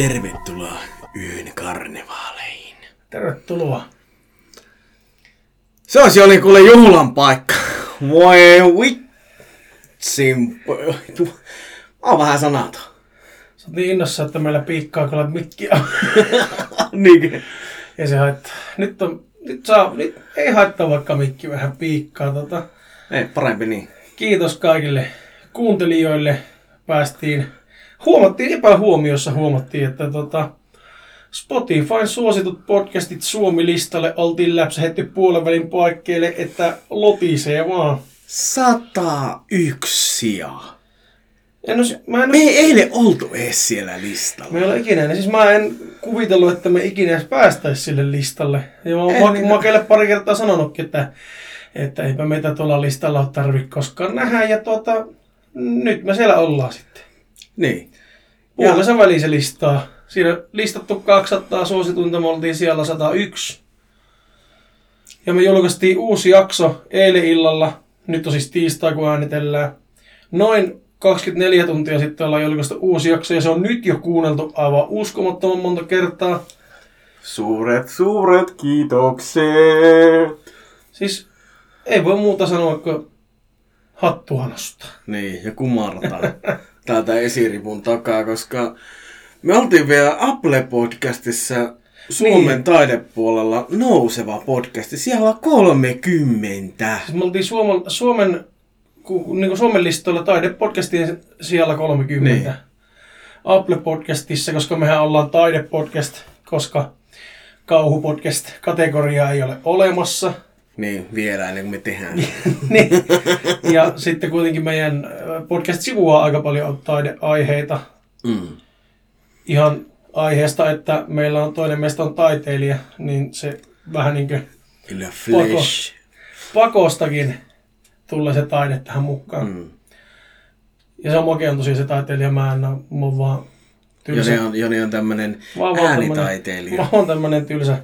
Tervetuloa yön karnevaaleihin. Tervetuloa. Se olisi oli kuule juhlan paikka. Voi vitsin. Mä oon vähän sanaton. Sä oot niin innossa, että meillä piikkaa kyllä mikkiä. Niinkin. Ei se haittaa. Nyt, on, nyt, saa, nyt ei haittaa vaikka mikki vähän piikkaa. Tota, Ei, parempi niin. kiitos kaikille kuuntelijoille. Päästiin, huomattiin epähuomiossa, huomattiin, että tota, Spotifyn suositut podcastit Suomi-listalle oltiin läpsähetty puolen välin paikkeille, että lotisee vaan. 101 sijaa. En os, mä en Me ei eilen oltu edes siellä listalla. Me ei ole ikinä, niin siis mä en kuvitellut, että me ikinä edes päästäis sille listalle. Ja mä oon niin. Makeille pari kertaa sanonutkin, että, että eipä meitä tuolla listalla ole tarvi koskaan nähdä. Ja tuota, nyt me siellä ollaan sitten. Niin. Puolessa väliin se listaa. Siinä listattu 200 suosituinta, me oltiin siellä 101. Ja me julkaistiin uusi jakso eilen illalla. Nyt on siis tiistai, kun äänitellään. Noin 24 tuntia sitten ollaan julkaistu uusi jakso ja se on nyt jo kuunneltu aivan uskomattoman monta kertaa. Suuret, suuret kiitokset. Siis ei voi muuta sanoa kuin hattua nostaa. Niin, ja kumartaa täältä esiripun takaa, koska me oltiin vielä Apple-podcastissa Suomen Niin. taidepuolella nouseva podcasti. Siellä on 30. Siis me oltiin Suomen, Suomen, niin kuin Suomen listoilla taidepodcastien siellä 30. Niin. Apple-podcastissa, koska mehän ollaan taidepodcast, koska kauhupodcast-kategoriaa ei ole olemassa. Niin, vielä ennen kuin me tehdään. niin. Ja sitten kuitenkin meidän ö, podcast sivuaa aika paljon taideaiheita. Mm. Ihan aiheesta, että meillä on toinen meistä on taiteilija, niin se vähän niin kuin Kyllä flash. pakostakin tulee se taide tähän mukaan. Mm. Ja se on makea tosiaan se taiteilija, mä en ole, vaan tylsä. Joni on, Joni on vaan äänitaiteilija. Mä oon tämmönen tylsä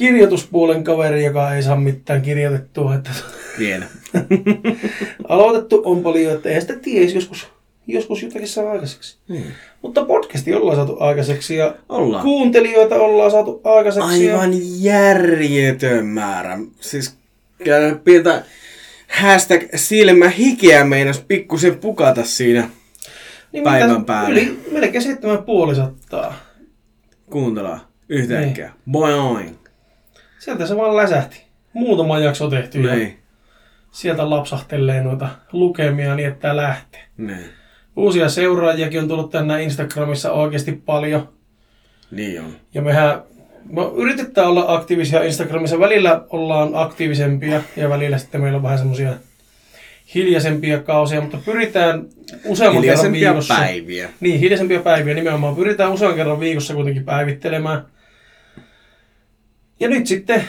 kirjoituspuolen kaveri, joka ei saa mitään kirjoitettua. Että Vielä. aloitettu on paljon, että ei sitä tiedä, joskus, joskus jotakin saa aikaiseksi. Niin. Mutta podcasti ollaan saatu aikaiseksi ja Ollaan. kuuntelijoita ollaan saatu aikaiseksi. ja- Aivan järjetön määrä. Siis pientä hashtag silmähikeä meinas pikkusen pukata siinä. niin päivän päälle. Yli, melkein seitsemän puoli sattaa. Kuuntelaa yhtäkkiä. Niin. Boing. Sieltä se vaan läsähti. Muutama jakso tehty ja Niin. sieltä lapsahtelee noita lukemia niin, että lähtee. Niin. Uusia seuraajiakin on tullut tänne Instagramissa oikeasti paljon. Niin on. Ja mehän me yritetään olla aktiivisia Instagramissa. Välillä ollaan aktiivisempia ja välillä sitten meillä on vähän semmoisia hiljaisempia kausia, mutta pyritään useamman kerran Hiljaisempia viikossa. päiviä. Niin, hiljaisempia päiviä nimenomaan. Pyritään usean kerran viikossa kuitenkin päivittelemään. Ja nyt sitten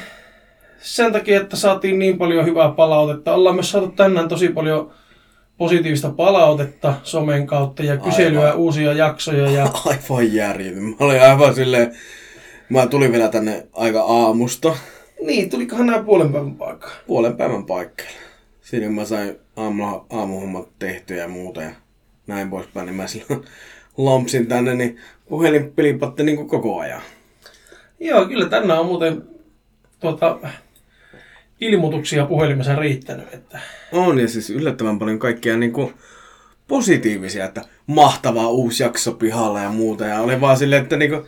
sen takia, että saatiin niin paljon hyvää palautetta. Ollaan myös saatu tänään tosi paljon positiivista palautetta somen kautta ja kyselyä Aivan. uusia jaksoja. Ja Aivan järjetön. Mä olin aivan silleen... Mä tulin vielä tänne aika aamusta. niin, tulikohan nämä puolen päivän paikkaan? Puolen päivän paikkeilla. Siinä mä sain aamulla, aamuhommat tehtyä ja muuta ja näin poispäin. Niin mä silloin lompsin tänne, niin puhelin pilipatti niin koko ajan. Joo, kyllä tänään on muuten tuota, ilmoituksia puhelimessa riittänyt. Että On ja siis yllättävän paljon kaikkia niin kuin positiivisia, että mahtavaa uusi jakso pihalla ja muuta. Ja oli vaan silleen, että niin kuin,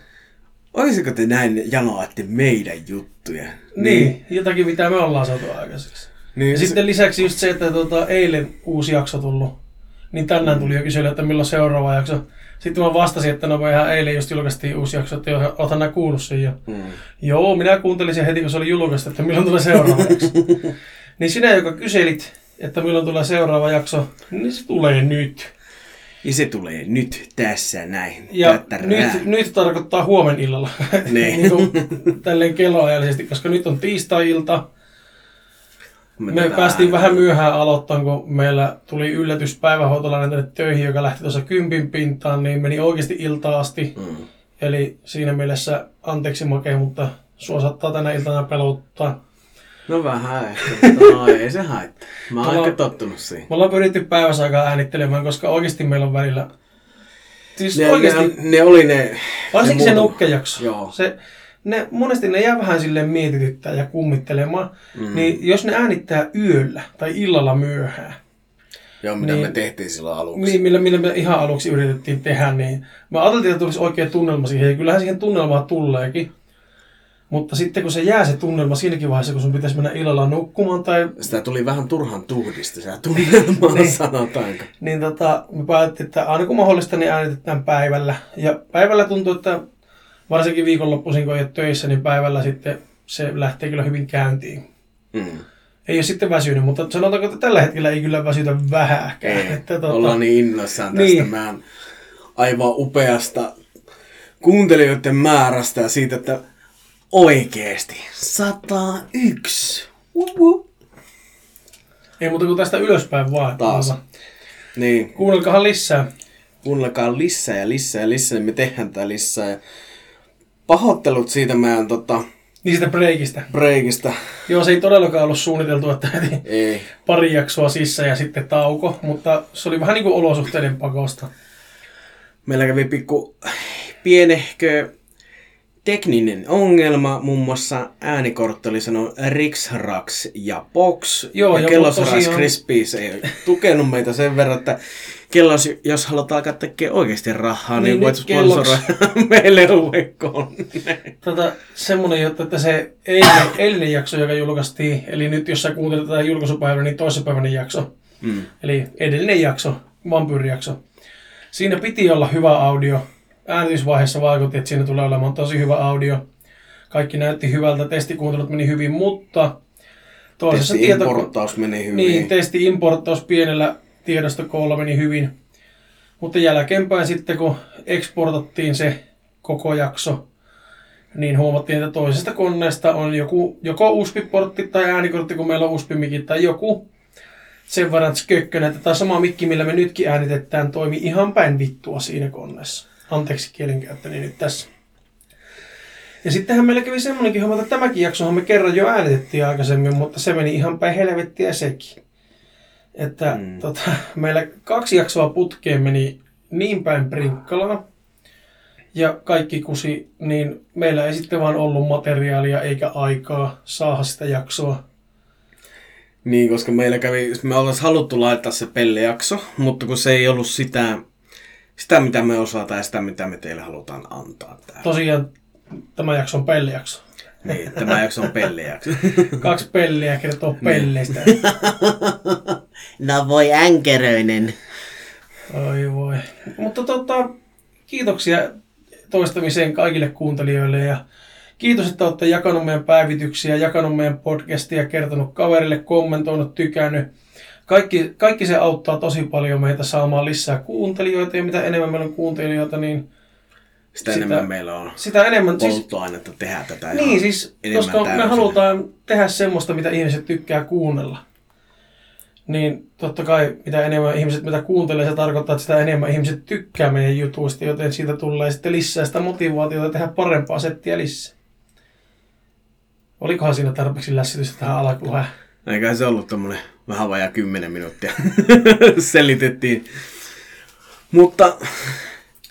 olisiko te näin janoatte meidän juttuja? niin. niin, jotakin mitä me ollaan saatu aikaiseksi. niin Ja se- sitten lisäksi just se, että tuota, eilen uusi jakso tullut, niin tänään tuli jo kysely, että milloin seuraava jakso. Sitten mä vastasin, että no ihan eilen just julkaistiin uusi jakso, että oothan nää kuullut sen jo. Mm. Joo, minä kuuntelin sen heti, kun se oli julkaistu, että milloin tulee seuraava jakso. niin sinä, joka kyselit, että milloin tulee seuraava jakso, niin se tulee nyt. Ja se tulee nyt tässä näin. Ja nyt, nyt tarkoittaa huomen illalla. Niin. niin kuin tälleen kelloajallisesti, koska nyt on tiistai-ilta. Me tätä- päästiin vähän myöhään aloittamaan, kun meillä tuli yllätys päivähoitolainen tänne töihin, joka lähti tuossa kympin pintaan, niin meni oikeasti iltaan asti. Mm. Eli siinä mielessä anteeksi Make, mutta sua saattaa tänä iltana pelottaa. No vähän ehkä, mutta no ei se haittaa. Mä oon ehkä tottunut siihen. Me ollaan pyritty päiväsaikaa äänittelemään, koska oikeasti meillä on välillä Siis Ne, oikeasti, ne, ne, oli ne... varsinkin se muutama- nukkejakso. Joo. Se, ne, monesti ne jää vähän silleen mietityttää ja kummittelemaan. Mm. Niin jos ne äänittää yöllä tai illalla myöhään, Joo, mitä Niin. me tehtiin silloin aluksi. niin, millä, millä me ihan aluksi yritettiin tehdä, niin me ajateltiin, että tulisi oikea tunnelma siihen, ja kyllähän siihen tunnelmaa tuleekin. Mutta sitten kun se jää se tunnelma siinäkin vaiheessa, kun sun pitäisi mennä illalla nukkumaan, tai, Sitä tuli vähän turhan tuhdista, se tunnelma, Niin. sanotaanko. niin tota, me päätettiin, että aina kun mahdollista, niin äänitetään päivällä. Ja päivällä tuntuu, että varsinkin viikonloppuisin, kun ei ole töissä, niin päivällä sitten se lähtee kyllä hyvin käyntiin. Mm. Ei ole sitten väsynyt, mutta sanotaanko, että tällä hetkellä ei kyllä väsytä vähäkään. Ei, Että, tota, ollaan niin innoissaan tästä Niin. meidän aivan upeasta kuuntelijoiden määrästä ja siitä, että oikeesti 101. Uhu. Ei muuta kuin tästä ylöspäin vaan. Taas. Tuota, Niin, Kuunnelkahan lisää. kuunnelkaa lisää ja lisää ja lisää, niin me tehdään tää lisää. Ja pahoittelut siitä meidän tota, sitä breikistä. breikistä. Joo, se ei todellakaan ollut suunniteltu, että heti Ei. pari jaksoa sisään ja sitten tauko, mutta se oli vähän niin kuin olosuhteiden pakosta. Meillä kävi pikku pienehkö tekninen ongelma, muun muassa äänikortti oli sanonut Rixrax ja Box. Joo, ja ja Kellos tosiaan- Rice Krispies ei tukenut meitä sen verran, että kellos, jos halutaan alkaa tekemään oikeasti rahaa, niin, Niin niin voit sponsoroida meille uekkoon. Tota, semmonen juttu, että se eilinen, eilinen jakso, joka julkaistiin, eli nyt jos sä kuuntelet tätä julkaisupäivänä, niin toissapäiväinen jakso, Mm. eli edellinen jakso, vampyyrijakso. Siinä piti olla hyvä audio. Äänitysvaiheessa vaikutti, että siinä tulee olemaan tosi hyvä audio. Kaikki näytti hyvältä, testikuuntelut meni hyvin, mutta toisessa Testi tieto... meni hyvin. Niin, testi-importtaus pienellä tiedostokoolla meni hyvin. Mutta jälkeenpäin sitten, kun eksportattiin se koko jakso, niin huomattiin, että toisesta koneesta on joku, joko USB-portti tai äänikortti, kun meillä on USB-mikki tai joku sen verran skökkönä, että tämä sama mikki, millä me nytkin äänitetään, toimi ihan päin vittua siinä koneessa. Anteeksi kielenkäyttöni nyt tässä. Ja sittenhän meillä kävi semmoinenkin homma, että tämäkin jaksohan me kerran jo äänitettiin aikaisemmin, mutta se meni ihan päin helvettiä sekin. Että mm. Tota, meillä kaksi jaksoa putkeen meni niin päin prinkkalaa ja kaikki kusi, niin meillä ei sitten vaan ollut materiaalia eikä aikaa saada sitä jaksoa. Niin, koska meillä kävi, me oltaisiin haluttu laittaa se pellejakso, mutta kun se ei ollut sitä, sitä mitä me osataan ja sitä mitä me teille halutaan antaa täällä. Tosiaan tämä jakso on pellijakso. Niin, tämä jakso on pellejakso. Kaksi pelliä kertoo pelleistä. no voi änkäröinen. Oi voi. Mutta tota, kiitoksia toistamiseen kaikille kuuntelijoille ja kiitos, että olette jakanut meidän päivityksiä, jakanut meidän podcastia, kertonut kaverille, kommentoinut, tykännyt. Kaikki, kaikki se auttaa tosi paljon meitä saamaan lisää kuuntelijoita ja mitä enemmän meillä on kuuntelijoita, niin Sitä, Sitä- enemmän meillä on sitä enemmän... Siis, polttoainetta tehdä tätä. niin, siis, koska me täysillä. halutaan tehdä semmoista, mitä ihmiset tykkää kuunnella. Niin totta kai, mitä enemmän ihmiset mitä kuuntelee, se tarkoittaa, että sitä enemmän ihmiset tykkää meidän jutuista, joten siitä tulee sitten lisää sitä motivaatiota tehdä parempaa settiä lisää. Olikohan siinä tarpeeksi lässitystä tähän alkuun? Eikä se ollut tommonen vähän vajaa 10 minuuttia. Selitettiin. Mutta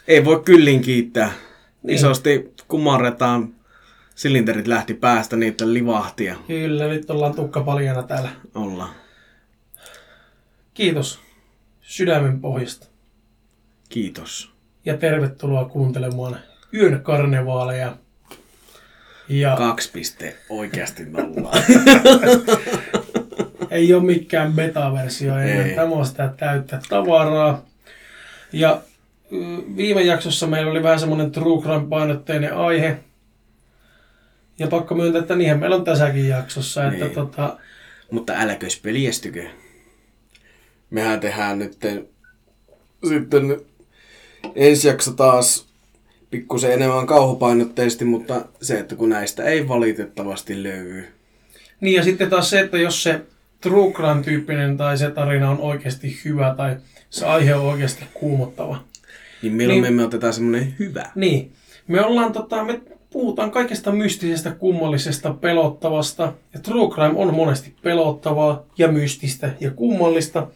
ei voi kyllin kiittää. Niin. Isosti kumarretaan. Silinterit lähti päästä, niitä livahti ja Kyllä, nyt ollaan tukka paljana täällä. ollaan. Kiitos sydämen pohjasta Kiitos. ja tervetuloa kuuntelemaan Yön karnevaaleja. Ja Kaksi piste oikeasti nollaa. ei ole mikään beta-versio enää. Ei. Tämä on sitä täyttä tavaraa. Ja viime jaksossa meillä oli vähän semmoinen true crime painotteinen aihe. Ja pakko myöntää, että niinhän meillä on tässäkin jaksossa. Että Niin. tota, Mutta älkös peljestykö. Mehän tehdään nyt sitten ensi jakso taas pikkusen enemmän kauhupainotteisesti, mutta se, että kun näistä ei valitettavasti löydy. niin ja sitten taas se, että jos se true crime tyyppinen tai se tarina on oikeasti hyvä tai se aihe on oikeasti kuumottava. Niin milloin Niin. me otetaan semmonen hyvä. Niin, me ollaan tota, me puhutaan kaikesta mystisestä, kummallisesta, pelottavasta. Ja true crime on monesti pelottavaa ja mystistä ja kummallista.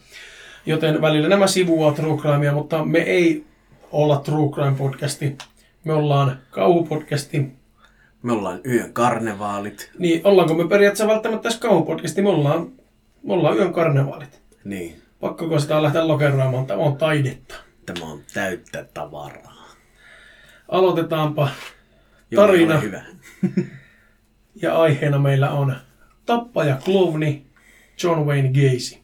Joten välillä nämä sivuaa true crimea, mutta me ei olla True Crime podcasti. Me ollaan kauhupodcasti. Me ollaan yön karnevaalit. Niin, ollaanko me periaatteessa välttämättä tässä kauhupodcasti? Me ollaan, me ollaan yön karnevaalit. Niin, Pakkoko sitä lähteä lokeroimaan? Tämä on taidetta. Tämä on täyttä tavaraa. Aloitetaanpa. Joo, Tarina. ole hyvä. Ja aiheena meillä on tappaja klovni John Wayne Gacy.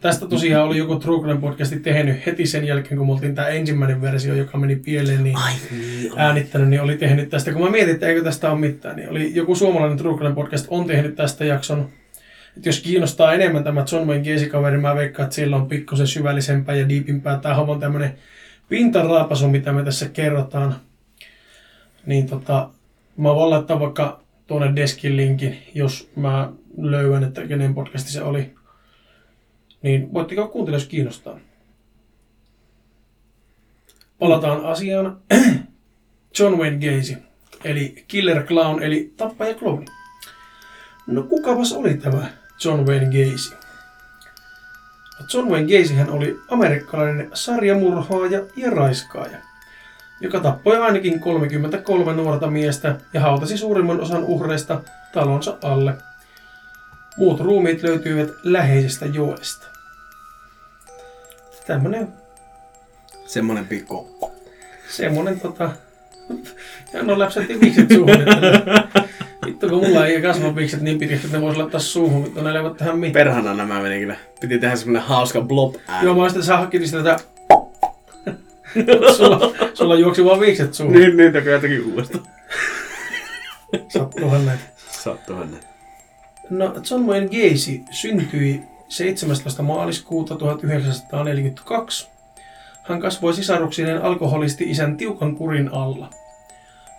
Tästä tosiaan oli joku True Crime podcasti tehnyt heti sen jälkeen, kun me oltiin tämä ensimmäinen versio, joka meni pieleen, niin Ai niin, äänittänyt, niin oli tehnyt tästä. Kun mä mietin, että eikö tästä ole mitään, niin oli joku suomalainen True Crime podcast on tehnyt tästä jakson. Että jos kiinnostaa enemmän tämä John Wayne Gacy-kaveri, mä veikkaan, että sillä on pikkusen syvällisempää ja diipimpää. Tämä homma on tämmöinen pintaraapasu, mitä me tässä kerrotaan. Niin tota, mä voin laittaa vaikka tuonne deskin linkin, jos mä löydän, että kenen podcasti se oli. Niin voitte käydä kuuntelemaan, jos kiinnostaa. Palataan asiaan. John Wayne Gacy, eli Killer Clown, eli tappaja klooni. No kukapas oli tämä John Wayne Gacy? John Wayne Gacy hän oli amerikkalainen sarjamurhaaja ja raiskaaja, joka tappoi ainakin 33 nuorta miestä ja hautasi suurimman osan uhreista talonsa alle. Muut ruumiit löytyivät läheisestä joesta. Tämmönen Semmonen pikku. semmonen tota... Ja no läpsätti vikset suuhun. Että... Vittu kun mulla ei kasva vikset niin pitkät, että ne vois laittaa suuhun, vittu ne eivät tähän mitään. Perhana nämä meni kyllä. Piti tehdä semmonen hauska blob ääni. Joo, mä sitten saa hakkitin sitä tätä... sulla, sulla juoksi vaan vikset suuhun. Niin, niin, tekee jotakin uudestaan. Sattuuhan näin. Sattuhan ne. No, John Wayne Gacy syntyi 17. maaliskuuta 1942. Hän kasvoi sisaruksineen alkoholisti-isän tiukan kurin alla.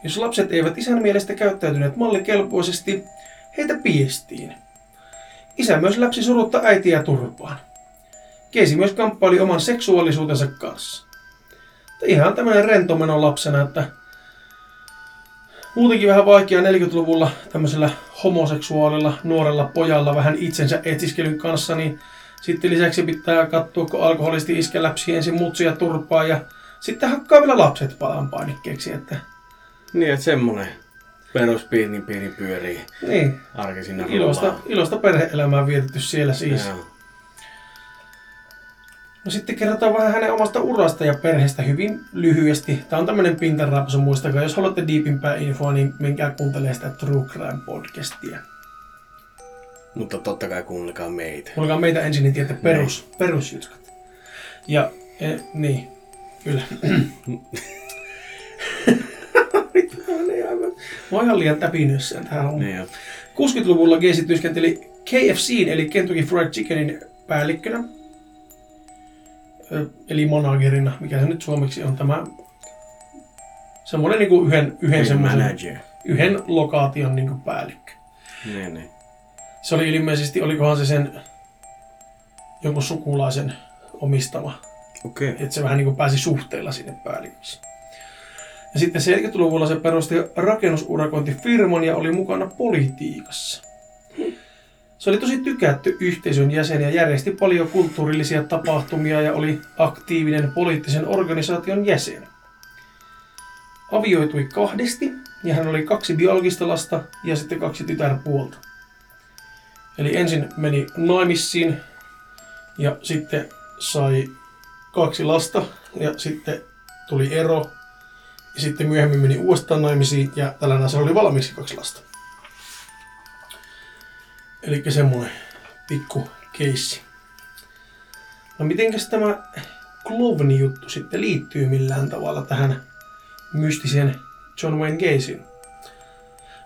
Jos lapset eivät isän mielestä käyttäytyneet mallikelpoisesti, heitä piestiin. Isä myös läpsi surutta äitiä turpaan. Keisi myös kamppaili oman seksuaalisuutensa kanssa. Mutta ihan tämmöinen rentomeno lapsena, että muutenkin vähän vaikea 40-luvulla tämmöisellä homoseksuaalilla nuorella pojalla vähän itsensä etsiskelyn kanssa, niin sitten lisäksi pitää katsoa, kun alkoholisti iske läpsi ensin mutsia turpaa ja sitten hakkaa vielä lapset palan painikkeeksi, että Niin, että semmonen perus pieni pieni pyörii niin, arki sinne ilosta, ilosta perhe-elämää vietetty siellä siis. Joo. No sitten kerrotaan vähän hänen omasta urasta ja perheestä hyvin lyhyesti. Tämä on tämmöinen pintarapsu, muistakaa. Jos haluatte diipimpää infoa, niin menkää kuuntelemaan sitä True Crime podcastia. Mutta totta kai kuunnelkaa meitä. Kuulkaa meitä ensin, niin tiedätte perus, perusjutskat. Ja, e, niin, kyllä. Mä oon ihan liian täpinössä tähän hommaan. Niin jo. 60-luvulla Gacy työskenteli KFCin eli Kentucky Fried Chickenin päällikkönä. Eli managerina, mikä se nyt suomeksi on tämä. Semmoinen niinku yhden, yhden, semmoisen, Manager. yhden lokaation niinku päällikkö. Niin, niin. Se oli ilmeisesti, olikohan se sen jonkun sukulaisen omistama. Okei. Okay. Että se vähän niin kuin pääsi suhteella sinne päälliköksi. Ja sitten 70-luvulla se perusti rakennusurakointifirman ja oli mukana politiikassa. Se oli tosi tykätty yhteisön jäsen ja järjesti paljon kulttuurillisia tapahtumia ja oli aktiivinen poliittisen organisaation jäsen. Avioitui kahdesti ja hän oli kaksi biologista lasta ja sitten kaksi tytärpuolta. Eli ensin meni naimisiin ja sitten sai kaksi lasta ja sitten tuli ero. Ja sitten myöhemmin meni uudestaan naimisiin ja tällä naisella oli valmiiksi kaksi lasta. Eli semmoinen pikku keissi. No mitenkäs tämä Klovni-juttu sitten liittyy millään tavalla tähän mystiseen John Wayne Gacyin?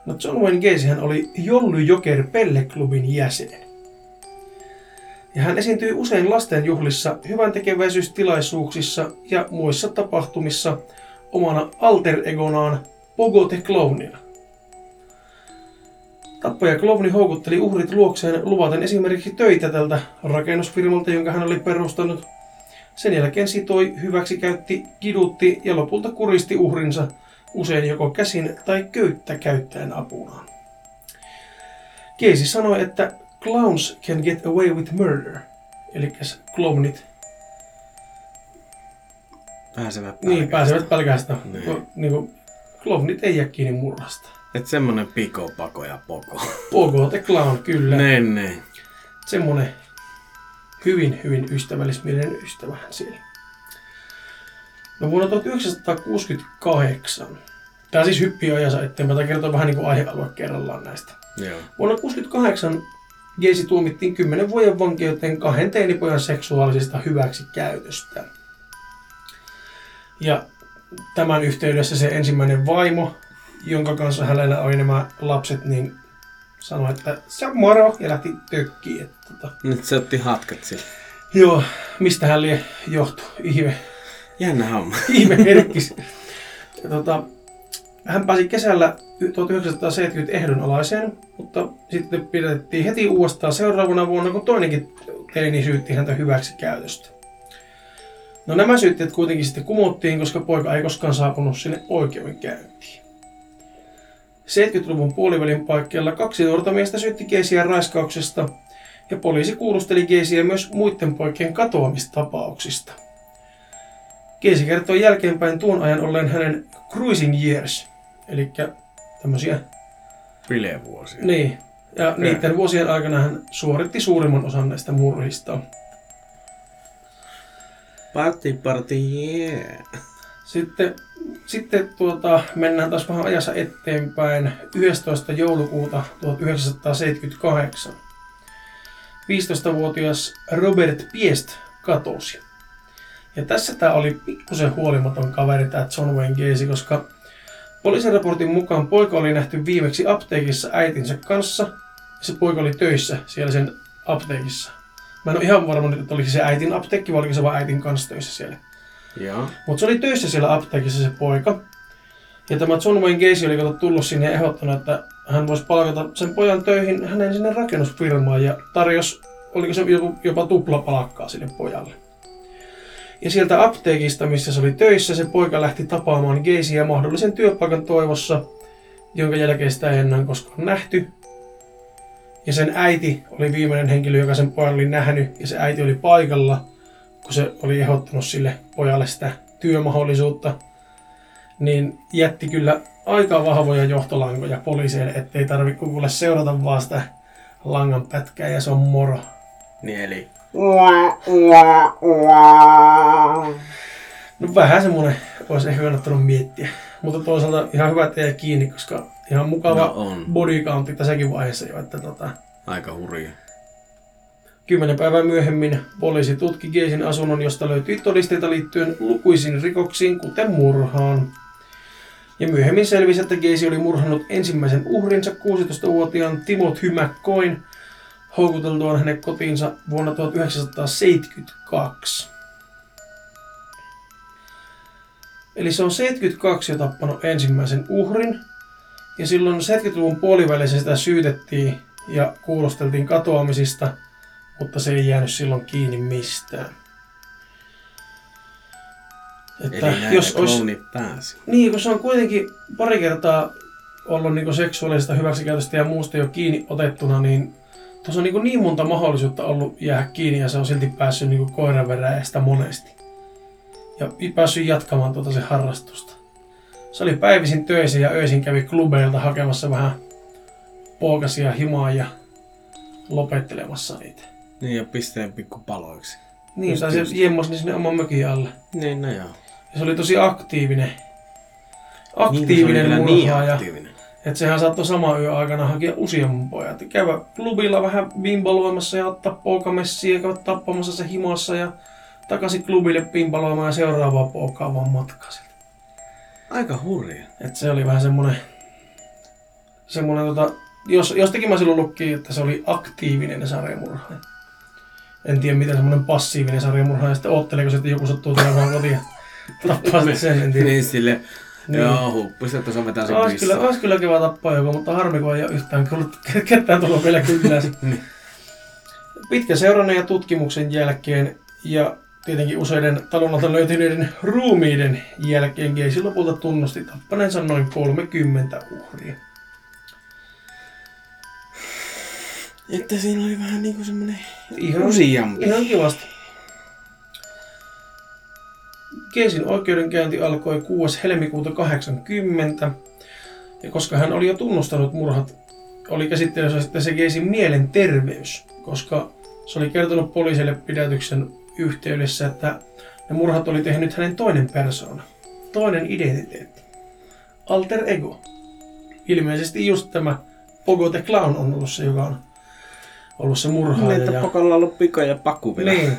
No John Wayne Gacy hän oli Jolly Joker Pelleklubin jäsen. Ja hän esiintyi usein lastenjuhlissa, hyvän tekeväisyystilaisuuksissa ja muissa tapahtumissa omana alter egonaan Pogo the Clownina. Tappaja Klovni houkutteli uhrit luokseen luvaten esimerkiksi töitä tältä rakennusfirmalta, jonka hän oli perustanut. Sen jälkeen sitoi, hyväksikäytti, kidutti ja lopulta kuristi uhrinsa usein joko käsin tai köyttä käyttäen apunaan. Keisi sanoi, että clowns can get away with murder, eli klownit Pääsevät Niin, pälkästä. pääsevät pälkästä. Niin. No, niin kuin, klovnit ei jää kiinni murhasta. Et semmonen piko, pako ja poko. Pogo the Clown, kyllä. ne, ne. Semmonen hyvin, hyvin ystävällismielinen ystävähän siellä. No vuonna 1968, tämä siis hyppii ajansa eteenpäin, tämä kertoo vähän niin kuin aihealue kerrallaan näistä. Joo. Vuonna 1968 Gacy tuomittiin 10 vuoden vankeuteen kahden teinipojan seksuaalisesta hyväksikäytöstä. Ja tämän yhteydessä se ensimmäinen vaimo, jonka kanssa hänellä oli nämä lapset, niin sanoi, että se on moro ja lähti tökkiin. Että, tota, Nyt se otti hatkat sille. joo, mistä hän lie johtu? Ihme, Jännä homma. ihme herkkis. Ja, tota, hän pääsi kesällä 1970 ehdonalaiseen, mutta sitten pidettiin heti uudestaan seuraavana vuonna, kun toinenkin teini syytti häntä hyväksi käytöstä. No nämä syytteet kuitenkin sitten kumottiin, koska poika ei koskaan saapunut sinne oikeudenkäyntiin. 70-luvun puolivälin paikkeilla kaksi nuorta miestä syytti Keisiä raiskauksesta ja poliisi kuulusteli Keisiä myös muiden poikien katoamistapauksista. Keisi kertoi jälkeenpäin tuon ajan olleen hänen cruising years, eli tämmöisiä, Bilevuosia. niin, ja niiden vuosien aikana hän suoritti suurimman osan näistä murhista. Party, party, yeah. Sitten, sitten tuota, mennään taas vähän ajassa eteenpäin. 11. joulukuuta 1978. 15-vuotias Robert Piest katosi. Ja tässä tämä oli pikkusen huolimaton kaveri, tämä John Wayne Gacy, koska poliisin raportin mukaan poika oli nähty viimeksi apteekissa äitinsä kanssa. Ja se poika oli töissä siellä sen apteekissa. Mä en ole ihan varma nyt, että oliko se äitin apteekki vai oliko se vain äitin kanssa töissä siellä. Joo. Mutta se oli töissä siellä apteekissa se poika. Ja tämä John Wayne Gacy oli kato tullut sinne ja ehdottanut, että hän voisi palkata sen pojan töihin hänen sinne rakennusfirmaan ja tarjosi, oliko se joku, jopa tuplapalkkaa sille pojalle. Ja sieltä apteekista, missä se oli töissä, se poika lähti tapaamaan Gacyä mahdollisen työpaikan toivossa, jonka jälkeen sitä ei enää koskaan nähty. Ja sen äiti oli viimeinen henkilö, joka sen pojan oli nähnyt, ja se äiti oli paikalla, kun se oli ehdottanut sille pojalle sitä työmahdollisuutta, niin jätti kyllä aika vahvoja johtolankoja poliiseille, ettei tarvitse kuule seurata vaan sitä langan pätkää ja se on moro. Niin eli. No vähän semmonen olisi ehkä kannattanut miettiä. Mutta toisaalta ihan hyvä, että jäi kiinni, koska ihan mukava No on. body countti tässäkin vaiheessa jo, että tota, Aika hurja. Kymmenen päivää myöhemmin poliisi tutki Geisin asunnon, josta löytyi todisteita liittyen lukuisiin rikoksiin, kuten murhaan. Ja myöhemmin selvisi, että Geisi oli murhannut ensimmäisen uhrinsa 16-vuotiaan Timothy McCoyn houkuteltuaan hänet kotiinsa vuonna 1972. Eli se on 72 jo tappanut ensimmäisen uhrin. Ja silloin 70-luvun puolivälissä sitä syytettiin ja kuulosteltiin katoamisista, mutta se ei jäänyt silloin kiinni mistään. Että Eli jos olisi, pääsi. niin, kun se on kuitenkin pari kertaa ollut niin seksuaalisesta hyväksikäytöstä ja muusta jo kiinni otettuna, niin tuossa on niin, niin monta mahdollisuutta ollut jäädä kiinni ja se on silti päässyt niin koiran veräjästä monesti. Ja päässyt jatkamaan tuota se harrastusta. Se oli päivisin töissä ja öisin kävi klubeilta hakemassa vähän pookasia himaa ja lopettelemassa niitä. Niin ja pisteen pikku paloiksi. Niin, Just tai se jemmas niin sinne oman mökin alle. Niin, no joo. Ja se oli tosi aktiivinen. Niin, Aktiivinen vielä murhaaja. Niin aktiivinen. Että sehän saattoi sama yö aikana hakea useamman pojan. Että käydä klubilla vähän bimbaloimassa ja ottaa poukamessia ja käydä tappamassa se himassa ja takaisin klubille bimbaloimaan ja seuraavaa poikaa vaan matkaa sieltä. Aika hurja. Et se oli vähän semmonen, semmonen tota, jos, jostakin mä silloin lukkiin, että se oli aktiivinen sarjamurhaaja. En tiedä miten semmonen passiivinen sarjamurhaaja sitten ootteleeko se, että joku sattuu tulemaan kotiin ja tappaa sitten sen, en tiedä. Niin sille, Niin. joo, huppisi, että se vetää sen Olisi kyllä, olisi kyllä kiva tappaa joku, mutta harmi kun ei ole yhtään ketään tullut vielä kylläsi. Niin. Pitkän seurannan ja tutkimuksen jälkeen ja tietenkin useiden talonnalta löytyneiden ruumiiden jälkeen Geisi lopulta tunnusti tappaneensa noin 30 uhria. Että siinä oli vähän niinku semmonen Ihan, useampi. ihan kivasti. Keesin oikeudenkäynti alkoi 6. helmikuuta 80, ja koska hän oli jo tunnustanut murhat, oli käsittelyssä sitten se Keesin mielenterveys, koska se oli kertonut poliisille pidätyksen yhteydessä, että ne murhat oli tehnyt hänen toinen persoona, toinen identiteetti, alter ego. Ilmeisesti just tämä Pogo the Clown on ollut se, joka on ollut se murhaaja. Niin, että Pokolla on ollut pika ja paku vielä. Niin.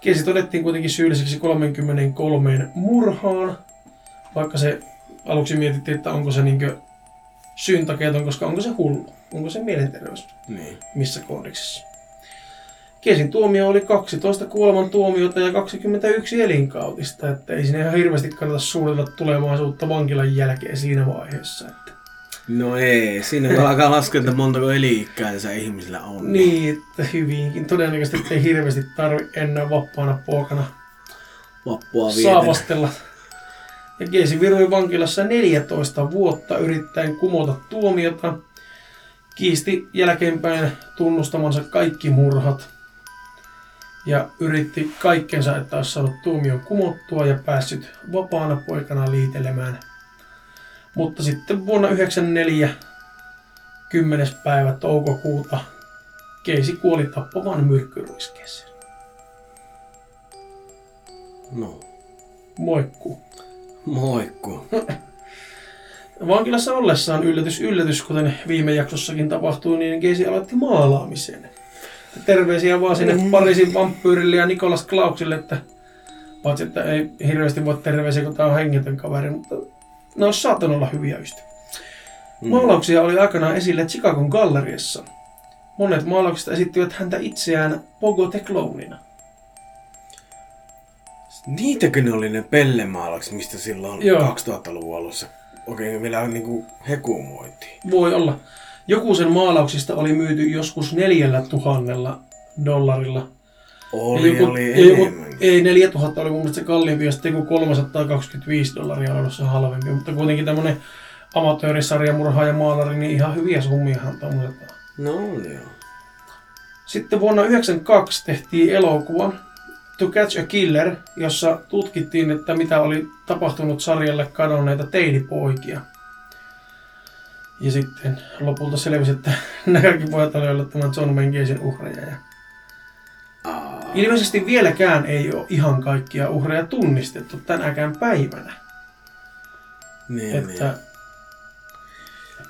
Kesi todettiin kuitenkin syylliseksi 33 murhaan, vaikka se aluksi mietittiin, että onko se niinkö syyntakeeton, koska onko se hullu, onko se mielenterveys Niin. missä koodeksissa. Kesin tuomio oli 12 kuoleman tuomiota ja 21 elinkautista, että ei sinne ihan hirveästi kannata suunnitella tulevaisuutta vankilan jälkeen siinä vaiheessa. Että. No ei, siinä alkaa laskea, että montako eliikkaa tässä ihmisillä on. Niin, että hyvinkin. Todennäköisesti ei hirveästi tarvi enää vapaana poikana Vappua vietellä. saavastella. Ja Keisi virui vankilassa 14 vuotta yrittäen kumota tuomiota. Kiisti jälkeenpäin tunnustamansa kaikki murhat. Ja yritti kaikkensa, että olisi saanut tuomion kumottua ja päässyt vapaana poikana liitelemään. Mutta sitten vuonna 1994, 10. päivä toukokuuta, Keisi kuoli tappavan myrkkyruiskeeseen. No, Moikku. moikku. Vankilassa ollessaan yllätys yllätys, kuten viime jaksossakin tapahtui, niin Keisi aloitti maalaamisen. Terveisiä vaan sinne Mm. Pariisin vampyyrille ja Nikolas Klauksille, että paitsi että ei hirveästi voi terveisiä, kun tämä on hengitön kaveri, mutta ne olisi saattanut olla hyviä ystäviä. Mm. Maalauksia oli aikanaan esillä Chicagon galleriassa. Monet maalauksista esittivät häntä itseään Pogo the Clownina. Niitäkö ne oli ne pellemaalaukset, mistä silloin Joo. 2000-luvun alussa oikein vielä niinku hekumoitiin? Voi olla. Joku sen maalauksista oli myyty joskus neljällä tuhannella dollarilla. Oli, joku, oli ja joku, ei 4000 oli mun mielestä se kalliimpi ja sitten joku 325 dollaria oli ollut se halvempi. Mutta kuitenkin tämmönen amatöörisarja, murhaaja, maalari, niin ihan hyviä summiahan tommoset. No joo. Sitten vuonna 1992 tehtiin elokuva To Catch a Killer, jossa tutkittiin, että mitä oli tapahtunut sarjalle kadonneita teinipoikia. Ja sitten lopulta selvisi, että nämä kaikki pojat oli ollut tämän John Gacyn uhreja. Ja ilmeisesti vieläkään ei ole ihan kaikkia uhreja tunnistettu tänäkään päivänä. niin, Että niin.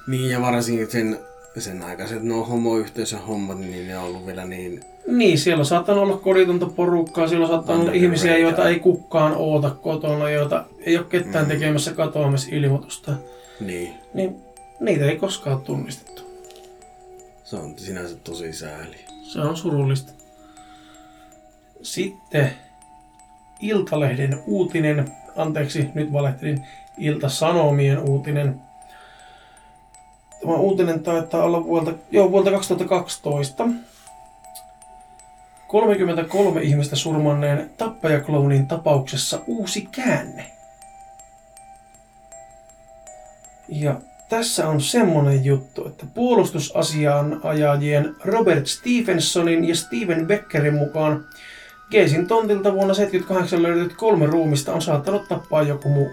niin, ja varsinkin sen, sen aikaiset no homoyhteisön hommat, niin ne on ollut vielä niin... Niin, siellä on saattanut olla koditonta porukkaa, siellä on saattanut olla ihmisiä, joita ei kukaan oota kotona, joita ei ole ketään Mm. tekemässä katoamisilmoitusta. Niin. Niin niitä ei koskaan tunnistettu. Se on sinänsä tosi sääli. Se on surullista. Sitten Iltalehden uutinen, anteeksi, nyt valehtelin, Ilta-Sanomien uutinen. Tämä uutinen taitaa olla vuodelta, joo, vuodelta 2012. 33 ihmistä surmanneen tappajaklounin tapauksessa uusi käänne. Ja tässä on semmonen juttu, että puolustusasiaan ajajien Robert Stephensonin ja Steven Beckerin mukaan Geisin tontilta vuonna 78 löydetyt kolme ruumista on saattanut tappaa joku muu.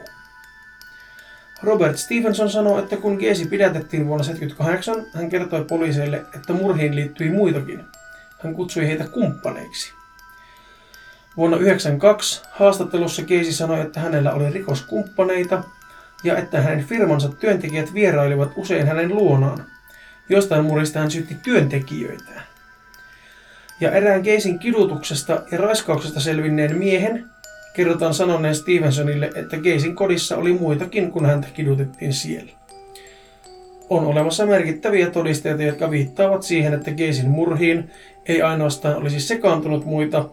Robert Stevenson sanoi, että kun Geesi pidätettiin vuonna 78, hän kertoi poliiseille, että murhiin liittyi muitakin. Hän kutsui heitä kumppaneiksi. Vuonna 1992 haastattelussa Keisi sanoi, että hänellä oli rikoskumppaneita ja että hänen firmansa työntekijät vierailivat usein hänen luonaan. Jostain murista hän syytti työntekijöitään. Ja erään Keisin kidutuksesta ja raiskauksesta selvinneen miehen kerrotaan sanoneen Stevensonille, että Keisin kodissa oli muitakin, kun häntä kidutettiin siellä. On olemassa merkittäviä todisteita, jotka viittaavat siihen, että Keisin murhiin ei ainoastaan olisi sekaantunut muita,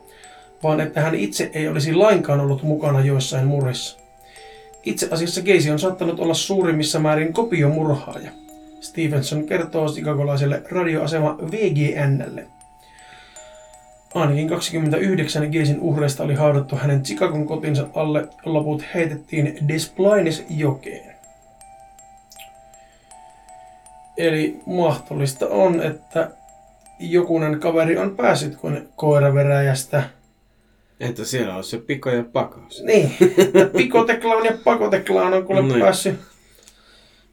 vaan että hän itse ei olisi lainkaan ollut mukana joissain murhissa. Itse asiassa Keisi on saattanut olla suurimmissa määrin kopiomurhaaja. Stevenson kertoo chicagolaiselle radioasema VGNlle. Ainakin 29 Geisin uhreista oli haudattu hänen Chicagon kotinsa alle, loput heitettiin Des Plaines jokeen. Eli mahdollista on, että jokunen kaveri on päässyt koiraveräjästä Että siellä on se piko ja pakas. Niin, pikoteklaan ja pakoteklaan on kuule Niin. päässyt,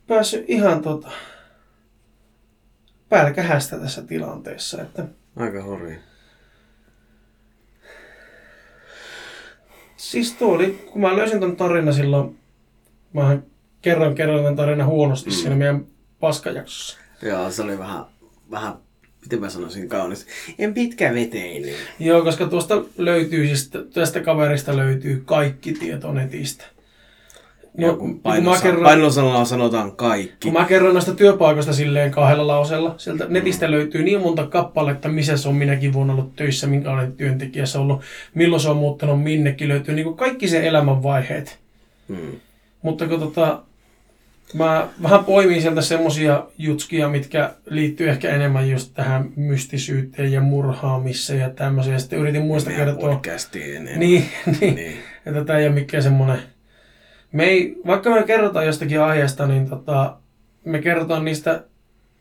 päässyt ihan tota, pälkähästä tässä tilanteessa. Että Aika hurja. Siis tuo oli, kun mä löysin ton tarina silloin, mä kerran kerran tämän tarina huonosti mm. siinä meidän paskajaksossa. Joo, se oli vähän, vähän miten mä sanoisin kaunis. En pitkäveteinen. Joo, koska tuosta löytyy, siis tästä kaverista löytyy kaikki tieto netistä. No, kun kerron, painosanalla sanotaan kaikki. kun mä kerron näistä työpaikoista silleen kahdella lausella, sieltä netistä löytyy niin monta kappaletta, missä se on minäkin vuonna ollut töissä, minkä olen työntekijässä ollut, milloin se on muuttanut minnekin, löytyy niin kuin kaikki sen elämän vaiheet. Hmm. Mutta kun tota, mä vähän poimin sieltä semmosia jutskia, mitkä liittyy ehkä enemmän just tähän mystisyyteen ja murhaamiseen ja tämmöiseen. Ja sitten yritin muista Meidän kertoa, podcastiin enemmän. niin, niin, niin. että tämä ei ole mikään semmoinen... Me ei, vaikka me kerrotaan jostakin aiheesta, niin tota, me kerrotaan niistä,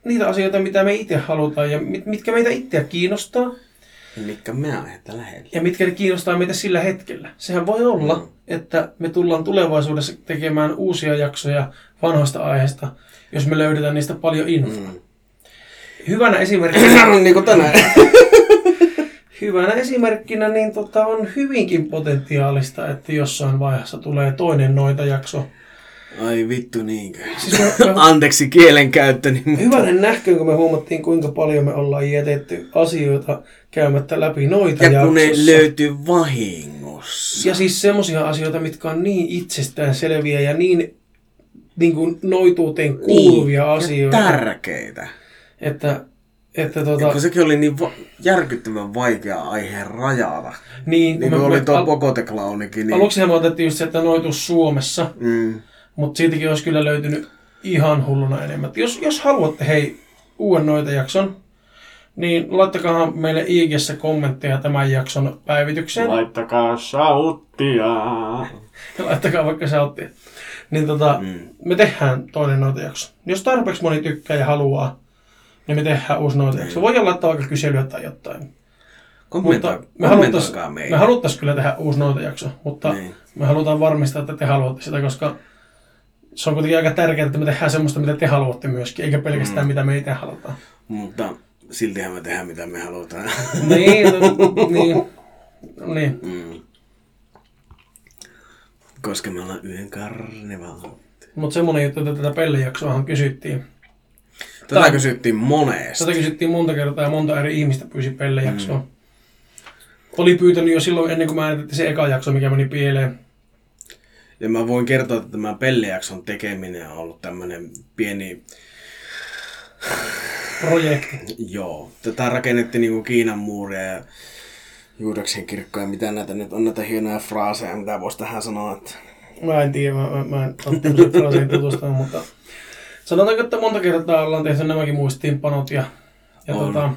niitä asioita, mitä me itse halutaan ja mit, mitkä meitä itseä kiinnostaa Mitkä me aiheita lähellä. ja mitkä kiinnostaa meitä sillä hetkellä. Sehän voi olla, Mm. että me tullaan tulevaisuudessa tekemään uusia jaksoja vanhoista aiheista, jos me löydetään niistä paljon infoa. Mm. Hyvänä esimerkkinä, niin kuin tänään. hyvänä esimerkkinä niin tota, on hyvinkin potentiaalista, että jossain vaiheessa tulee toinen noita jakso. Ai vittu niinkö. Siis me, me, Anteeksi kielenkäyttöni. mutta- hyvänen nähköön, kun me huomattiin, kuinka paljon me ollaan jätetty asioita käymättä läpi noita Ja kun ne jaksossa. löytyy vahingossa. Ja siis semmoisia asioita, mitkä on niin itsestään selviä ja niin, niin kuin noituuteen kuuluvia Niin, ja asioita. tärkeitä. että, että Ja tota, kun sekin oli niin va- järkyttävän vaikea aihe rajata. niin, Niin me- kuin oli me- tuo al- pokoteklaunikin. Niin, Aluksi me otettiin just se, että noitus Suomessa, mm, mutta siitäkin olisi kyllä löytynyt ihan hulluna enemmän. Jos, jos haluatte hei uuden noita jakson, niin laittakaa meille IGssä kommentteja tämän jakson päivitykseen. Laittakaa sauttia. Laittakaa vaikka se otti. Niin tota, Mm. me tehdään toinen noita jakso. Jos tarpeeksi moni tykkää ja haluaa, niin me tehdään uusi noita jakso. Voidaan laittaa vaikka kyselyä tai jotain. Kommento- Mutta me haluttais, kommentoikaa meitä. me haluttais kyllä tehdä uusi noita jakso, mutta Niin. me halutaan varmistaa, että te haluatte sitä, koska se on kuitenkin aika tärkeää, että me tehdään semmoista, mitä te haluatte myöskin, eikä pelkästään Mm. mitä me itse halutaan. Mutta siltihän me tehdään mitä me halutaan. niin, no, niin, niin. mm. Koska me ollaan yhden karnevaali. Mutta semmoinen juttu, että tätä pellejaksoahan kysyttiin. Tätä Tää- kysyttiin monesti. Tätä kysyttiin monta kertaa ja monta eri ihmistä pyysi pellejaksoa. Mm. Oli pyytänyt jo silloin ennen kuin mä äänitettiin se eka jakso, mikä meni pieleen. Ja mä voin kertoa, että tämä pellejakson tekeminen on ollut tämmönen pieni... Projekti. Joo. Tätä rakennettiin niinku Kiinan muuria ja Juudaksen kirkkoja ja mitä näitä nyt on näitä hienoja fraaseja, mitä voisi tähän sanoa. Että... Mä en tiedä, mä, mä, mä en ole tämmöisen tutustunut, mutta sanotaanko, että monta kertaa ollaan tehty nämäkin muistiinpanot ja, ja On. tota,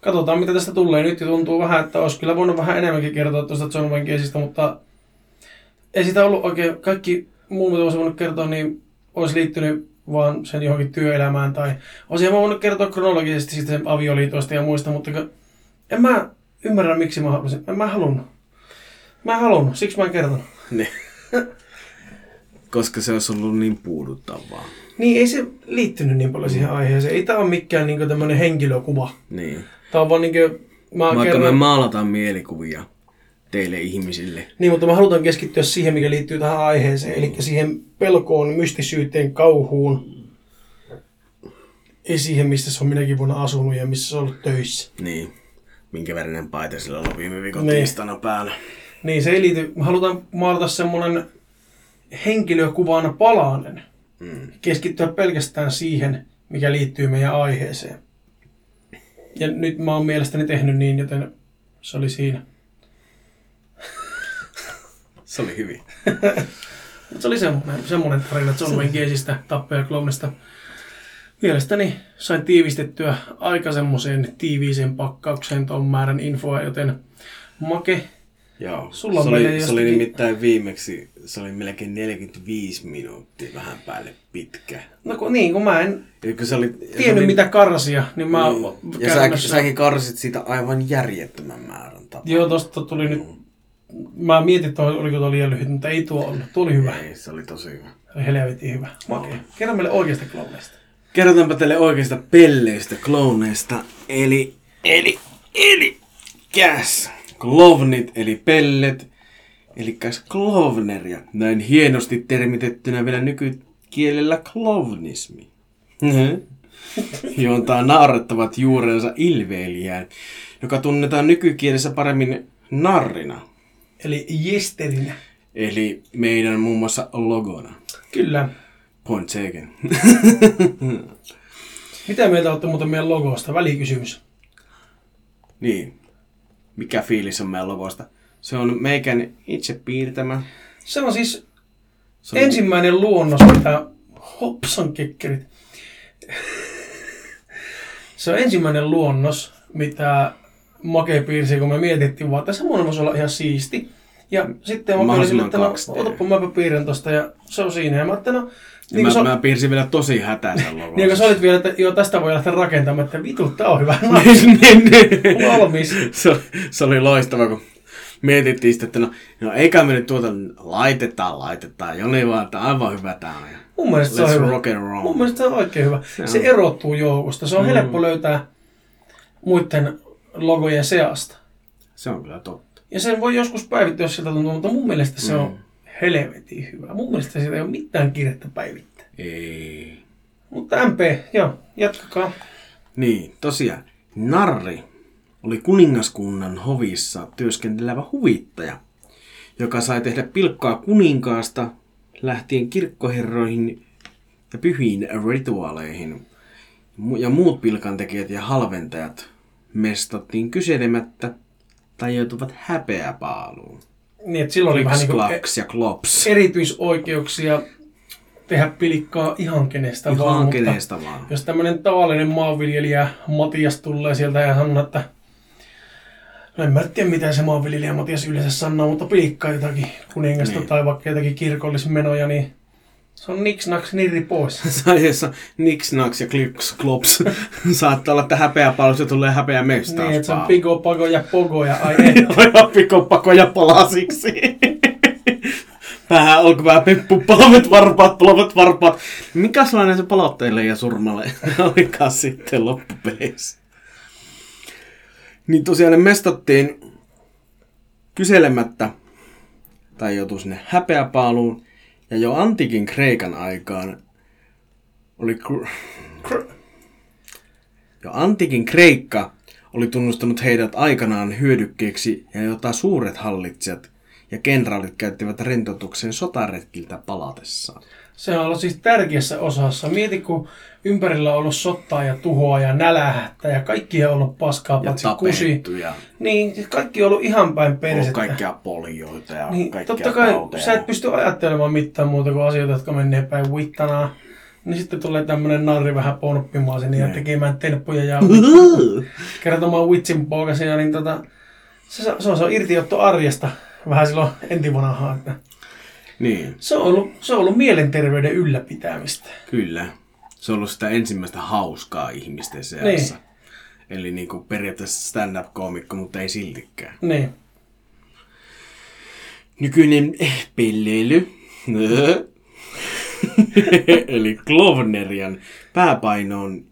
katsotaan mitä tästä tulee. Nyt tuntuu vähän, että olisi kyllä voinut vähän enemmänkin kertoa tuosta John Wayne mutta ei sitä ollut oikein, kaikki muu mitä olisi voinut kertoa, niin olisi liittynyt vaan sen johonkin työelämään tai olisin mä voinut kertoa kronologisesti siitä sen avioliitoista ja muista, mutta en mä ymmärrä miksi mä halusin. En mä halunnut. Mä en halunnut, siksi mä en kertonut. Niin. Koska se olisi ollut niin puuduttavaa. Niin, ei se liittynyt niin paljon siihen aiheeseen. Ei tää ole mikään niinku tämmönen henkilökuva. Niin. Tää on vaan niinku... Mä Vaikka kerron, me maalataan mielikuvia teille ihmisille. Niin, mutta me halutaan keskittyä siihen, mikä liittyy tähän aiheeseen. Eli siihen pelkoon, mystisyyteen, kauhuun. Ei siihen, mistä se on minäkin vuonna asunut ja missä se on ollut töissä. Niin. Minkä värinen paita sillä oli viime viikon Niin. tiistaina päällä. Niin, se ei liity. Me halutaan maalata semmonen henkilökuvana palanen. Mm. Keskittyä pelkästään siihen, mikä liittyy meidän aiheeseen. Ja nyt mä oon mielestäni tehnyt niin, joten se oli siinä. Se oli hyvin. Mut se oli semmoinen, semmoinen tarina John Wayne Gacystä, tappajaklounista. Mielestäni sain tiivistettyä aika semmoiseen tiiviiseen pakkaukseen tuon määrän infoa, joten Make, Joo. Sulla se, oli, se oli jostakin- nimittäin viimeksi, se oli melkein 45 minuuttia vähän päälle pitkä. No kun, niin, kun mä en kun se oli, tiennyt oli, mitä karsia, niin mä niin. Ja säkin, säkin karsit siitä aivan järjettömän määrän tapaa. Joo, tosta tuli nyt... Mä mietin, että oliko tuo liian lyhyt, mutta ei tuo ollut. Tuo oli hyvä. Ei, se oli tosi hyvä. Se oli helvetin hyvä. Makea. Kerro meille oikeasta klooneista. Kerrotaanpa teille oikeista pelleistä, klooneista, eli, eli, eli, käs, klovnit, eli pellet, eli käs klovneria, näin hienosti termitettynä vielä nykykielellä klovnismi. Juontaa naurettavat juurensa ilveilijään, joka tunnetaan nykykielessä paremmin narrina, Eli jesterinä. eli meidän muun muassa logona. Kyllä. Point taken. Mitä mieltä olette muuten meidän logosta? Välikysymys. Niin. Mikä fiilis on meidän logosta? Se on meikän itse piirtämä. Se on siis Se on ensimmäinen luonnos, mitä... Hopsan kekkerit. Se on ensimmäinen luonnos, mitä Make piirsi, kun me mietittiin vaan, että semmoinen voisi olla ihan siisti. Ja sitten Make oli sille, että no, 2D. otapa mäpä piirrän tosta ja se on siinä. Ja mä ajattelin, no, niin mä, kuin mä piirsin vielä tosi hätäisen logon. Niin kun sä olit vielä, että joo, tästä voi lähteä rakentamaan, että vitu, tää on hyvä. niin, niin. Valmis. se, oli- se oli loistava, kun mietittiin sitten, että no, no eikä me nyt tuota laitetaan, laitetaan. Joni vaan, että aivan hyvä tää on. Mun mielestä se on Let's hyvä. rock and roll. Mun mielestä se on oikein hyvä. Se Se on. erottuu joukosta. Se on Mm. helppo löytää muiden logojen seasta. Se on kyllä totta. Ja sen voi joskus päivittää, jos sieltä tuntuu, mutta mun mielestä se Mm. on helvetin hyvä. Mun mielestä siitä ei ole mitään kiirettä päivittää. Ei. Mutta MP, joo, jatkakaa. Niin, tosiaan. Narri oli kuningaskunnan hovissa työskentelevä huvittaja, joka sai tehdä pilkkaa kuninkaasta lähtien kirkkoherroihin ja pyhiin rituaaleihin. Ja muut pilkantekijät ja halventajat mestattiin kyselemättä tai joutuvat häpeäpaaluun. Niin, että silloin oli vähän niin kuin klaks ja klops. erityisoikeuksia tehdä pilikkaa ihan kenestä vaan. Ihan mutta- kenestä vaan. Jos tämmöinen tavallinen maanviljelijä Matias tulee sieltä ja sanoo, että no en mä tiedä mitä se maanviljelijä Matias yleensä sanoo, mutta piikkaa jotakin kuningasta niin. tai vaikka jotakin kirkollismenoja, niin se on niks naks nirri pois. Saiessa niks, naks ja kliks, klops. Saattaa olla, että häpeäpaalusta tulee häpeä niin, että se on pigo, pago ja pogo ja ai ei. Aivan pikopakoja palasiksi. Vähän alkoi vähän peppu, palavet varpaat, palavet varpaat. Mikäslainen se palautteille ja surmalle olikaan sitten loppupeleissä? Niin tosiaan ne mestattiin kyselemättä tai joutui sinne häpeäpaaluun. Ja jo antiikin Kreikan aikaan oli... Kr- jo antiikin Kreikka oli tunnustanut heidät aikanaan hyödykkeeksi ja jota suuret hallitsijat ja kenraalit käyttivät rentoutuksen sotaretkiltä palatessaan. Se on ollut siis tärkeässä osassa. Mieti, kun ympärillä on ollut sottaa ja tuhoa ja nälähättä ja kaikki on ollut paskaa, Ja paitsi kusi. ja Niin, kaikki on ollut ihan päin persettä. kaikkia polioita ja Niin, kaikkia totta kai tauteja. sä et pysty ajattelemaan mitään muuta kuin asioita, jotka menee päin vittanaa. Niin sitten tulee tämmönen narri vähän ponppimaan sinne ja Niin. tekemään temppuja ja kertomaan vitsin poikasia, niin tota, se, se, on, se on irtiotto arjesta vähän silloin entivanhaa. Että niin, se, on ollut, se on ollut mielenterveyden ylläpitämistä. kyllä. Se on ollut sitä ensimmäistä hauskaa ihmisten seassa. Niin. Eli niin kuin periaatteessa stand-up-koomikko, mutta ei siltikään. Niin. Nykyinen pelleily. Eli Klovnerian pääpainoon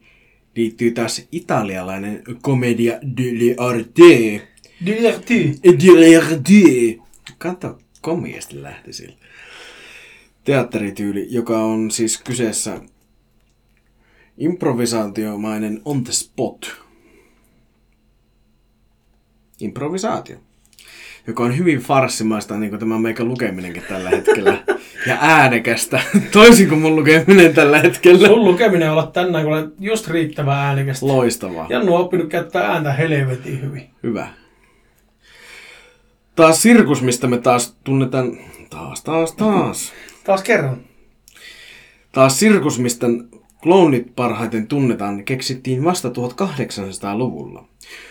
liittyy taas italialainen komedia dell'arte. Diverty. Dell'arte. Kato, komiasti lähti sillä. Teatterityyli, joka on siis kyseessä improvisaatiomainen on the spot. Improvisaatio. Joka on hyvin farssimaista, niin kuin tämä meikä lukeminenkin tällä hetkellä. Ja äänekästä, toisin kuin mun lukeminen tällä hetkellä. Sun lukeminen on ollut tänään, kun olet just riittävän äänekästä. Loistavaa. Jannu on oppinut käyttää ääntä helvetin hyvin. Hyvä. Taas sirkus, mistä me taas tunnetaan... Taas, taas, taas. Taas kerran. Taas sirkus, mistä kloonit parhaiten tunnetaan, keksittiin vasta 1800-luvulla,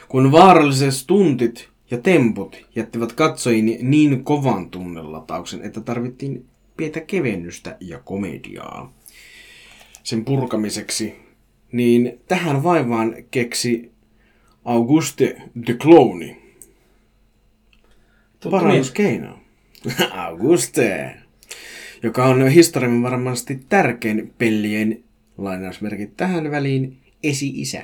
kun vaaralliset stuntit ja temput jättivät katsojiin niin kovan tunnelatauksen, että tarvittiin pientä kevennystä ja komediaa. Sen purkamiseksi, niin tähän vaivaan keksi Auguste de. Tuttu mies. Parannuskeino. Auguste. Joka on historian varmasti tärkein pellien lainausmerkit tähän väliin esi-isä.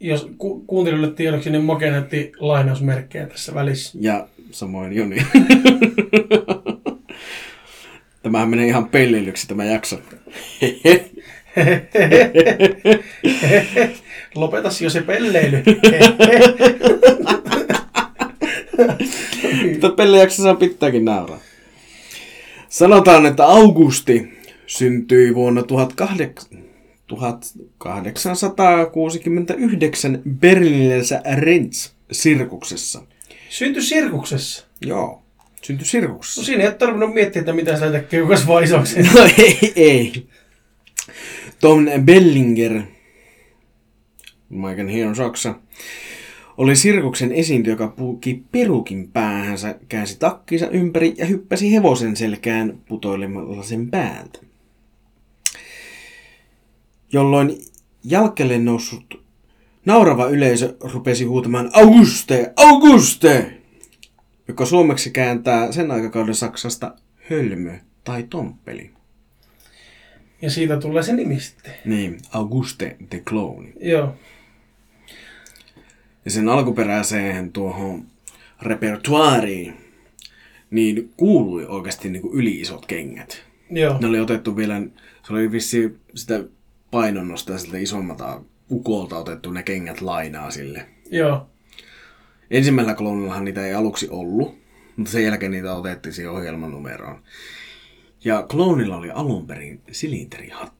Jos ku- kuuntelijoille tiedoksi, niin näytti lainausmerkkejä tässä välissä. Ja samoin Joni. Tämähän menee ihan pelleilyksi tämä jakso. Lopetas jo se pelleily. Mutta pellejaksossa pitääkin nauraa. Sanotaan, että Augusti syntyi vuonna 1800 1869 berliiniläisessä Renz-sirkuksessa. Syntyi sirkuksessa. Joo, syntyi No sirkuksessa. siinä ei ole tarvinnut miettiä, että mitä sitä tekee, kun kasvaa isoksi. No ei, ei. Tom Bellinger, Maiken hieno saksa, oli sirkuksen esiintyjä, joka puuki perukin päähänsä, käänsi takkinsa ympäri ja hyppäsi hevosen selkään putoilemalla sen päältä. Jolloin jalkelle noussut naurava yleisö rupesi huutamaan Auguste, Auguste, joka suomeksi kääntää sen aikakauden Saksasta hölmö tai tomppeli. Ja siitä tulee se nimi sitten. Niin, Auguste the Clown. Joo. Ja sen alkuperäiseen tuohon repertuaariin, niin kuului oikeasti niin kuin yli-isot kengät. Joo. Ne oli otettu vielä, se oli vissi sitä painonnosta ja siltä isommalta ukolta otettu ne kengät lainaa sille. Joo. Ensimmäisellä kloonillahan niitä ei aluksi ollut, mutta sen jälkeen niitä otettiin siihen ohjelmanumeroon. Ja kloonilla oli alun perin silinterihattu.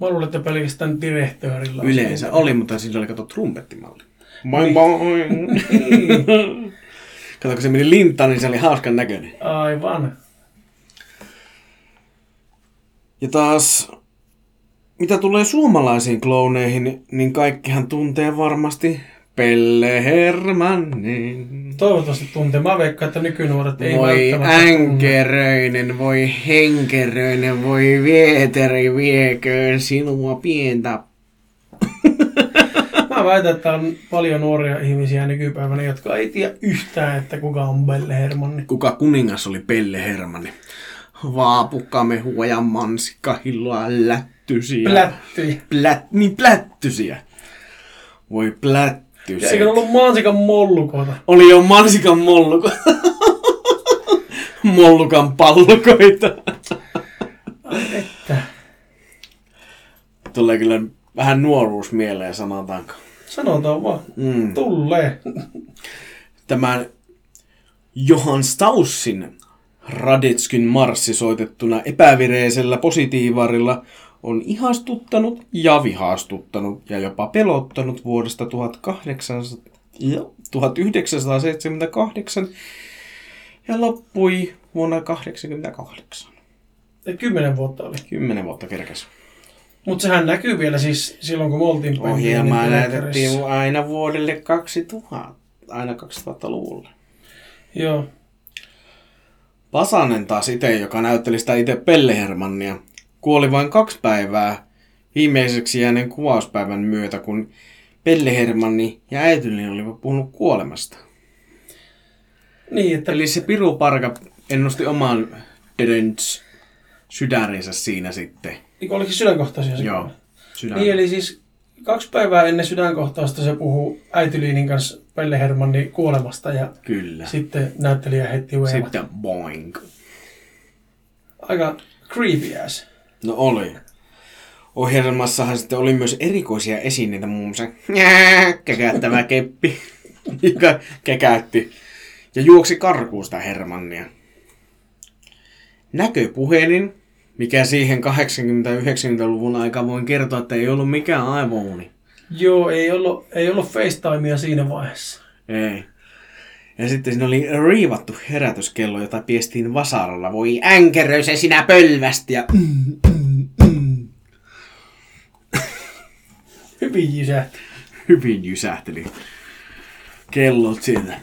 Mä luulen, että pelkästään direktöörillä on Yleensä se. oli, mutta siinä oli kato trumpettimalli. Boing boing. Kato, kun se meni lintaan, niin se oli hauskan näköinen. Aivan. Ja taas, mitä tulee suomalaisiin klooneihin, niin kaikkihan tuntee varmasti Pelle Hermannin. Toivottavasti tuntee. Mä veikkaan, että nykynuoret ei Voi välttämättä tunne. änkeröinen, voi henkeröinen, voi vieteri vieköön sinua pientä. Mä väitän, että on paljon nuoria ihmisiä nykypäivänä, jotka ei tiedä yhtään, että kuka on Belle Hermanni. Kuka kuningas oli Pelle Hermanni? Vaapukkamehua ja mansikkahilloa lättysiä. Plättyi. Plät, niin plättysiä. Voi Ja plättysiä. eikö ollut mansikan mollukota? Oli jo mansikan molluko. Mollukan pallukoita. Ai että. Tulee kyllä vähän nuoruus mieleen, sanotaanko. Sanotaan vaan. Mm. Tulee. Tämän Johann Staussin Radetskin marssi soitettuna epävireisellä positiivarilla on ihastuttanut ja vihastuttanut ja jopa pelottanut vuodesta 1800, ja 1978 ja loppui vuonna 1988. Ja Kymmenen vuotta oli. Kymmenen vuotta kerkes. Mutta sehän näkyy vielä siis silloin, kun me oltiin Ohjelmaa näytettiin aina vuodelle 2000, aina 2000-luvulle. Joo. Pasanen taas itse, joka näytteli sitä itse Pelle Hermannia, kuoli vain kaksi päivää viimeiseksi jääneen kuvauspäivän myötä, kun Pelle Hermanni ja äitillinen olivat puhunut kuolemasta. Niin, että Eli se Piru Parka ennusti oman Dödens sydärinsä siinä sitten. niin oliko se sydänkohtaisia se Joo, sydän. Niin, eli siis kaksi päivää ennen sydänkohtausta se puhuu äitiliinin kanssa Pelle Hermannin kuolemasta ja Kyllä. sitten näyttelijä heti uevat. Sitten boing. Aika creepy ass. No oli. Ohjelmassahan sitten oli myös erikoisia esineitä, muun muassa kekättävä keppi, joka kekäytti ja juoksi karkuun sitä Hermannia. Näköpuhelin, mikä siihen 80-90-luvun aikaan voin kertoa, että ei ollut mikään aivouni. Joo, ei ollut, ei ollut FaceTimea siinä vaiheessa. Ei. Ja sitten siinä oli riivattu herätyskello, jota piestiin vasaralla. Voi änkeröi se sinä pölvästi ja... Hyvin jysähti. Hyvin jysähteli. kellot siitä.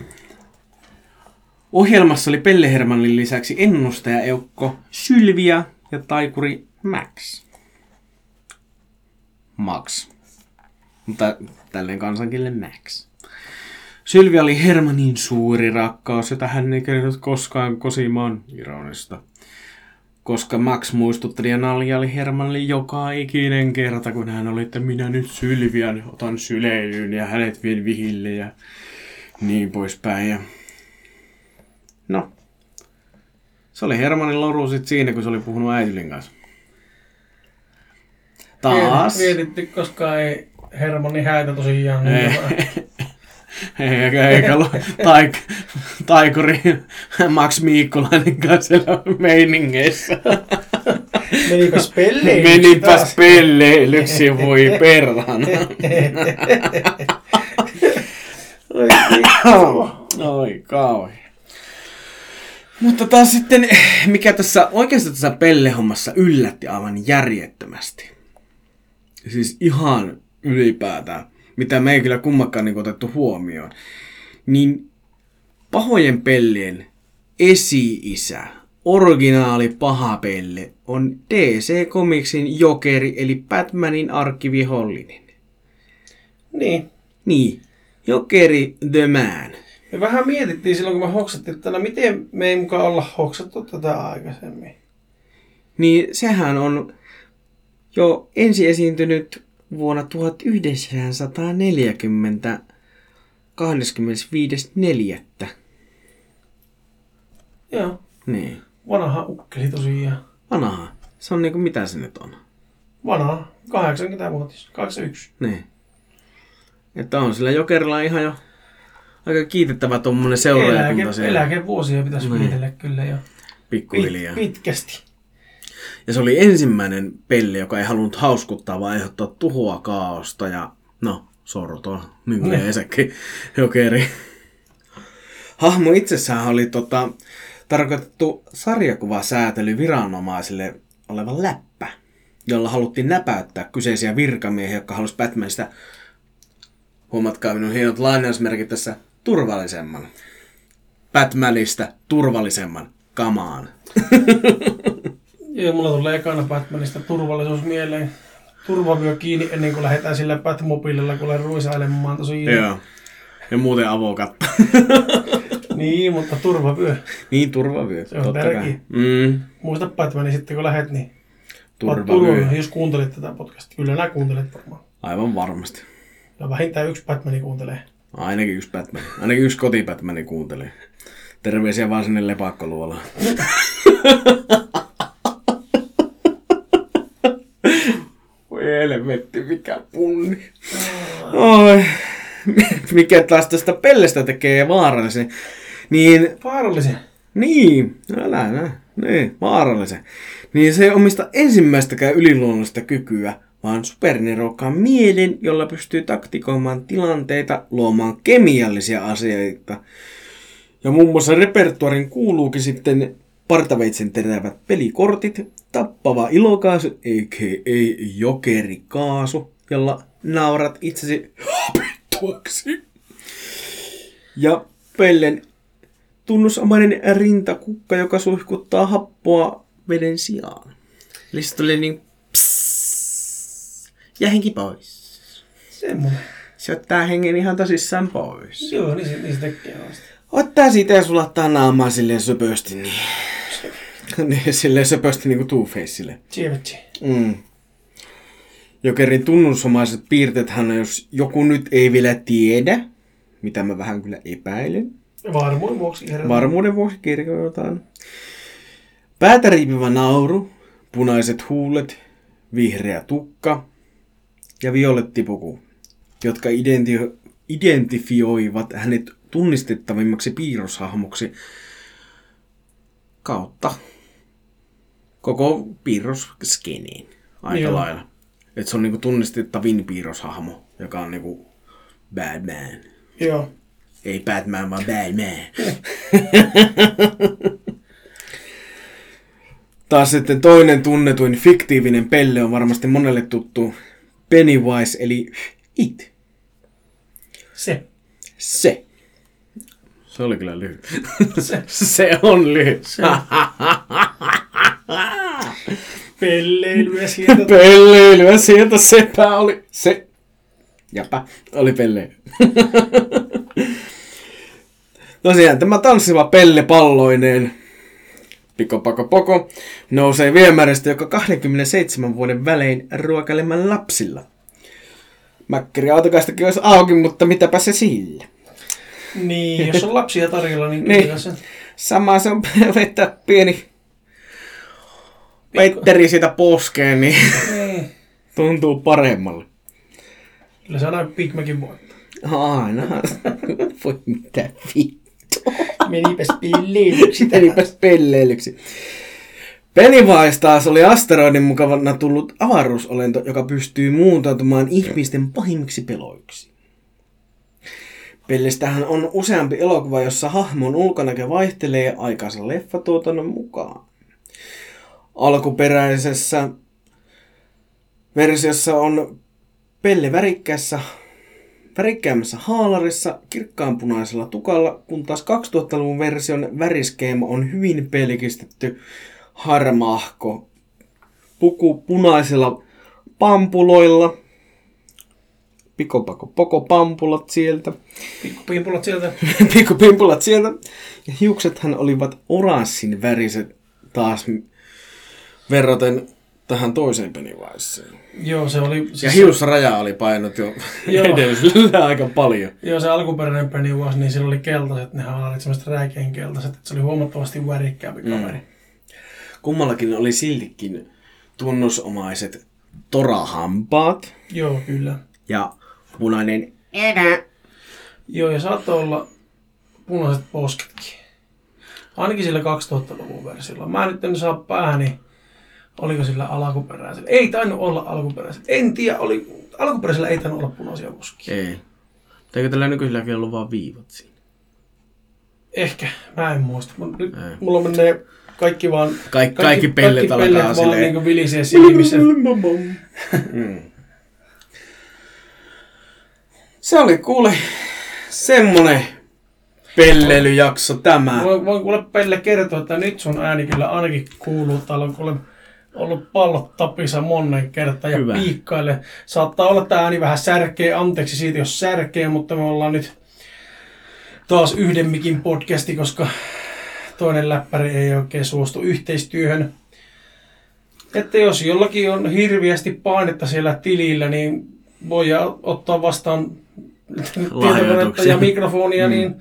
Ohjelmassa oli Pelle Hermannin lisäksi ennustaja Eukko, Sylvia ja taikuri Max. Max. Mutta tälleen kansankille Max. Sylvia oli Hermanin suuri rakkaus, jota hän ei kertonut koskaan kosimaan ironista. Koska Max muistutteli ja nalja oli Hermanille joka ikinen kerta, kun hän oli, että minä nyt Sylvian otan syleilyyn ja hänet vien vihille ja niin poispäin. Ja... No. Se oli Hermanin loru sit siinä, kun se oli puhunut äitylin kanssa. Taas. Mietitty, koska ei Hermanni häitä tosiaan. Ei. Niin Eikä, eikä taik, taikuri Max Miikkulainen kanssa siellä meiningeissä. Menipäs pelleilyksi Menipäs taas. pelleilyksi, voi perhana. Oi, kauhi. Mutta taas sitten, mikä tässä oikeasti tässä pellehommassa yllätti aivan järjettömästi. Siis ihan ylipäätään, mitä me ei kyllä kummakaan niin otettu huomioon. Niin pahojen pellien esi-isä, originaali paha pelle, on DC Comicsin jokeri, eli Batmanin arkkivihollinen. Niin. Niin, jokeri The Man. Me vähän mietittiin silloin, kun me hoksattiin, että no miten me ei mukaan olla hoksattu tätä aikaisemmin. Niin sehän on jo ensi esiintynyt vuonna 1940 25.4. Joo. Niin. Vanha ukkeli tosiaan. Vanha. Se on niinku mitä se nyt on. Vanha. 80-vuotias. 81. Niin. Että on sillä Jokerilla ihan jo aika kiitettävä tommonen seuraajakunta Eläke, siellä. eläkevuosia pitäisi Niin. viitellä kyllä jo. Pikkuhiljaa. Pit, pitkästi. Ja se oli ensimmäinen peli, joka ei halunnut hauskuttaa, vaan aiheuttaa tuhoa, kaaosta ja no, sortoa, Ne. yleensäkin jokeri. Hahmo itsessään oli tota, tarkoitettu sarjakuvasäätely viranomaisille oleva läppä, jolla haluttiin näpäyttää kyseisiä virkamiehiä, jotka halusivat Batmanista, huomatkaa minun hienot lainausmerkit tässä, turvallisemman. Batmanista turvallisemman kamaan. Joo, mulla tulee ekana Batmanista turvallisuus mieleen. Turvavyö kiinni ennen kuin lähdetään sillä Batmobiililla, kun olen ruisailemaan tosiaan. Joo. Ja muuten avokatta. Niin, mutta turvavyö. niin, turvavyö. Se on tärkeä. Mm, Muista Batmani sitten, kun lähet, niin turvavyö. turvavyö, jos kuuntelet tätä podcastia. Kyllä nää kuuntelet varmaan. Aivan varmasti. Ja vähintään yksi Batmani kuuntelee. Ainakin yksi Batman. Ainakin yksi koti Batmani kuuntelee. Terveisiä vaan sinne lepakkoluolaan. Voi helvetti, mikä punni. Oi. Mikä taas tästä pellestä tekee vaarallisen. Niin Vaarallisen. Niin, älä näe. Niin, vaarallisen. Niin se ei omista ensimmäistäkään yliluonnollista kykyä, vaan supernerokkaan mielen, jolla pystyy taktikoimaan tilanteita, luomaan kemiallisia asioita. Ja muun muassa repertuarin kuuluukin sitten partaveitsen terävät pelikortit, tappava ilokaasu, a.k.a. jokerikaasu, jolla naurat itsesi hapittuaksi. Ja pellen tunnusomainen rintakukka, joka suihkuttaa happoa veden sijaan. Eli se tuli niin ja henki pois. Semmoinen. Se ottaa hengen ihan tosissaan pois. Joo, niin se, niin se tekee vasta. Ottaa siitä ja sulattaa naamaa silleen söpösti niin. Niin, silleen söpösti niinku Two-Faceille. Tsievetsi. Mm. Jokerin tunnusomaiset piirteethän, jos joku nyt ei vielä tiedä, mitä mä vähän kyllä epäilen, Varmuuden vuoksi kerran. Varmuuden vuoksi kirjoitetaan. Päätä riipivä nauru, punaiset huulet, vihreä tukka ja violettipuku, jotka identi- identifioivat hänet tunnistettavimmaksi piirroshahmoksi kautta koko piirrosskeneen aika Joo. lailla. Et se on niinku tunnistettavin piirroshahmo, joka on niinku Batman. Joo. Ei Batman, vaan Batman. Taas sitten toinen tunnetuin fiktiivinen pelle on varmasti monelle tuttu Pennywise, eli It. Se. Se. Se oli kyllä lyhyt. Se, Se on lyhyt. se pelleilyä sieltä. Pelleilyä sieltä sepä oli. Se. Jäpä. Oli pelleily. Tosiaan tämä tanssiva pelle palloineen Piko Pako Poko nousee viemäristä joka 27 vuoden välein ruokailemaan lapsilla. Mäkkäri autokaistakin olisi auki, mutta mitäpä se sillä. Niin, jos on lapsia tarjolla, niin Niin. se... Sama se on vetää pieni Petteri siitä poskeen, niin Niin. tuntuu paremmalle. Kyllä se aina Big Macin voittaa. Aina. Voi mitä vittu. Menipäs pelleilyksi. Elipäs pelleilyksi. Pennywise taas oli asteroidin mukavana tullut avaruusolento, joka pystyy muuntautumaan ihmisten pahimmiksi peloiksi. Pellistähän on useampi elokuva, jossa hahmon ulkonäkö vaihtelee aikansa leffatuotannon mukaan. Alkuperäisessä versiossa on Pelle värikkäässä värikkäämmässä haalarissa kirkkaanpunaisella tukalla, kun taas 2000-luvun version väriskeema on hyvin pelkistetty harmahko puku punaisilla pampuloilla. Pikopako poko pampulat sieltä. Pikkupimpulat sieltä. Pikkupimpulat sieltä. Ja hiuksethan olivat oranssin väriset taas verraten tähän toiseen Pennywiseen. Joo, se oli... Ja Siis hiusraja oli painot jo edellisellä aika paljon. Joo, se alkuperäinen Pennywise, niin sillä oli keltaiset, ne haalarit, semmoiset räikeän keltaiset, että se oli huomattavasti värikkäämpi kaveri. Kummallakin oli siltikin tunnusomaiset torahampaat Joo, kyllä. ja punainen enä. Joo, ja saattoi olla punaiset posketkin. Ainakin sillä 2000-luvun versiolla. Mä nyt en saa päähäni, oliko sillä alkuperäisellä. Ei tainnut olla alkuperäisellä. En tiedä, oli, alkuperäisellä ei tainnut olla punaisia poskia. Ei. Eikö tällä nykyiselläkin ollut vaan viivat siinä? Ehkä, mä en muista. Nyt, Ei. mulla menee kaikki vaan... Kaikki, kaikki pellet kaikki alkaa vaan silleen. niinku vilisee silmissä. Mm. Se oli kuule semmonen pellelyjakso tämä. Voin, voin kuule Pelle kertoa, että nyt sun ääni kyllä ainakin kuuluu. Täällä on kuule ollut pallot tapissa monen kertaa ja Hyvä. piikkaille. Saattaa olla, että ääni vähän särkee. Anteeksi siitä, jos särkee, mutta me ollaan nyt taas yhden mikin podcasti, koska toinen läppäri ei oikein suostu yhteistyöhön. Että jos jollakin on hirviästi painetta siellä tilillä, niin voi ottaa vastaan tietokonetta ja mikrofonia, Mm. niin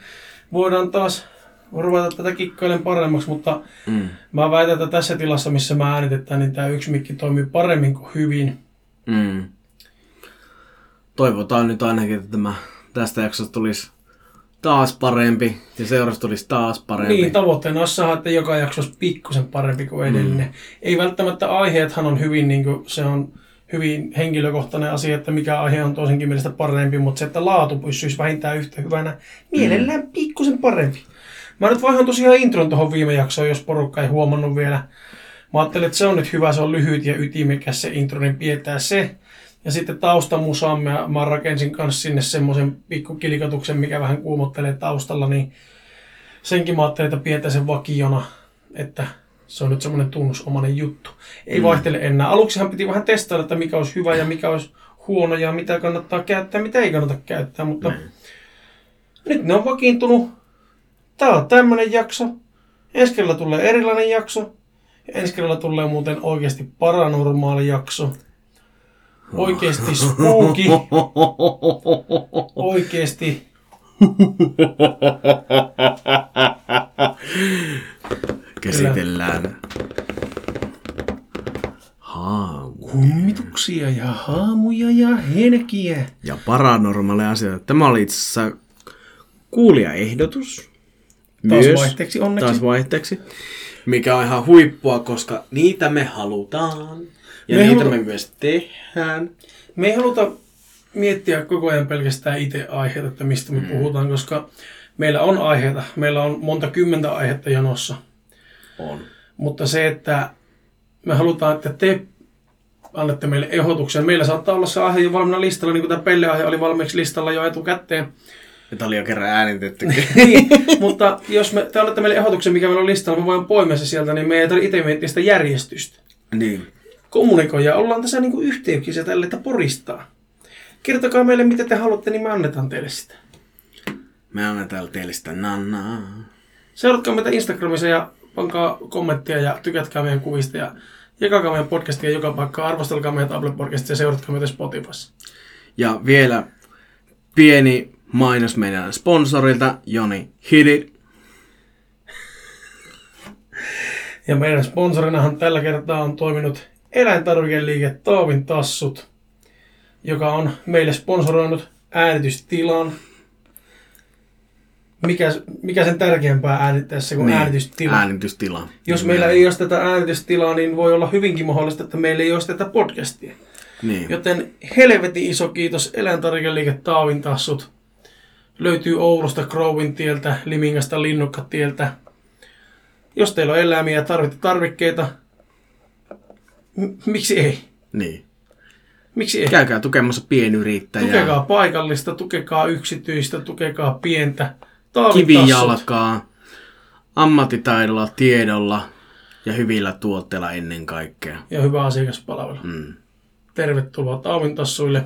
voidaan taas ruveta tätä kikkailen paremmaksi, mutta Mm. mä väitän, että tässä tilassa, missä mä äänitetään, niin tämä yksi mikki toimii paremmin kuin hyvin. Mm. Toivotaan nyt ainakin, että tämä, tästä jaksosta tulisi taas parempi ja seuraavasta tulisi taas parempi. Niin, tavoitteena olisi saada, että joka jakso olisi pikkusen parempi kuin edellinen. Mm. Ei välttämättä aiheethan on hyvin, niin kuin, se on hyvin henkilökohtainen asia, että mikä aihe on toisenkin mielestä parempi, mutta se, että laatu pysyisi vähintään yhtä hyvänä, mielellään pikkusen parempi. Mä nyt vaihan tosiaan intron tuohon viime jaksoon, jos porukka ei huomannut vielä. Mä ajattelin, että se on nyt hyvä, se on lyhyt ja ytimekäs se intro, niin pidetään se. Ja sitten taustamusaan mä, mä rakensin kanssa sinne semmoisen pikkukilikatuksen, mikä vähän kuumottelee taustalla, niin senkin mä ajattelin, että pidetään sen vakiona, että se on nyt semmoinen tunnusomainen juttu. Ei mm. vaihtele enää. Aluksihan piti vähän testailla, että mikä olisi hyvä ja mikä olisi huono ja mitä kannattaa käyttää, mitä ei kannata käyttää, mutta Mm. nyt ne on vakiintunut. Tää on tämmönen jakso. Ensi kerralla tulee erilainen jakso. Ja ensi kerralla tulee muuten oikeasti paranormaali jakso. Oikeasti spooky. Oikeasti. Käsitellään Kummituksia ja haamuja ja henkiä. ja paranormaaleja asioita. Tämä oli itse asiassa kuulijaehdotus. Taas vaihteeksi onneksi. Taas vaihteeksi. Mikä on ihan huippua, koska niitä me halutaan. Ja Me niitä halu- me myös tehdään. Me ei haluta miettiä koko ajan pelkästään itse aiheita, että mistä me mm. puhutaan, koska meillä on aiheita. Meillä on monta kymmentä aihetta janossa. On. Mutta se, että me halutaan, että te annatte meille ehdotuksen. Meillä saattaa olla se aihe jo valmiina listalla, niin kuin tämä pelleaihe oli valmiiksi listalla jo etukäteen. Että oli jo kerran äänitettykin. niin, mutta jos me, te olette meille ehdotuksen, mikä meillä on listalla, me voin poimia se sieltä, niin me ei tarvitse itse miettiä sitä järjestystä. niin. Kommunikoja, ollaan tässä niinku yhteyksissä tälle, että poristaa. Kertokaa meille, mitä te haluatte, niin me annetaan teille sitä. Me annetaan teille sitä nannaa. Seuratkaa meitä Instagramissa ja pankaa kommenttia ja tykätkää meidän kuvista ja jakakaa meidän podcastia joka paikkaan. Arvostelkaa meidän Apple Podcastia ja seuratkaa meitä Spotifyssa. Ja vielä pieni mainos meidän sponsorilta, Joni Hidit. Ja meidän sponsorinahan tällä kertaa on toiminut eläintarvikeliike Taavin Tassut, joka on meille sponsoroinut äänitystilan. Mikä, mikä sen tärkeämpää äänittäessä kuin niin, äänitystila? Äänitystila. Jos meillä ei ole tätä äänitystilaa, niin voi olla hyvinkin mahdollista, että meillä ei ole tätä podcastia. Niin. Joten helvetin iso kiitos eläintarvikeliike Taavin Tassut. Löytyy Oulusta Crowin tieltä, Limingasta Linnukkatieltä. Jos teillä on eläimiä ja tarvitte tarvikkeita, m- miksi ei? niin. Miksi ei? Käykää tukemassa pienyrittäjää. Tukekaa paikallista, tukekaa yksityistä, tukekaa pientä. Kivijalkaa. Ammattitaidolla, tiedolla ja hyvillä tuotteilla ennen kaikkea. Ja hyvä asiakaspalvelu. Mm. Tervetuloa Taavin Tassuille.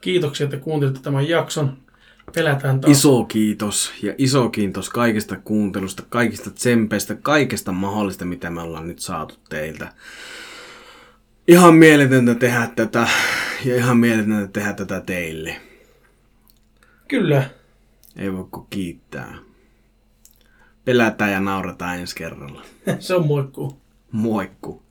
Kiitoksia, että kuuntelitte tämän jakson. Pelätään taas. Iso kiitos ja iso kiitos kaikista kuuntelusta, kaikista tsempeistä, kaikesta mahdollista, mitä me ollaan nyt saatu teiltä. Ihan mieletöntä tehdä tätä ja ihan mieletöntä tehdä tätä teille. Kyllä. Ei voi kuin kiittää. Pelätään ja naurataan ensi kerralla. Se on moikkuu. Moikku.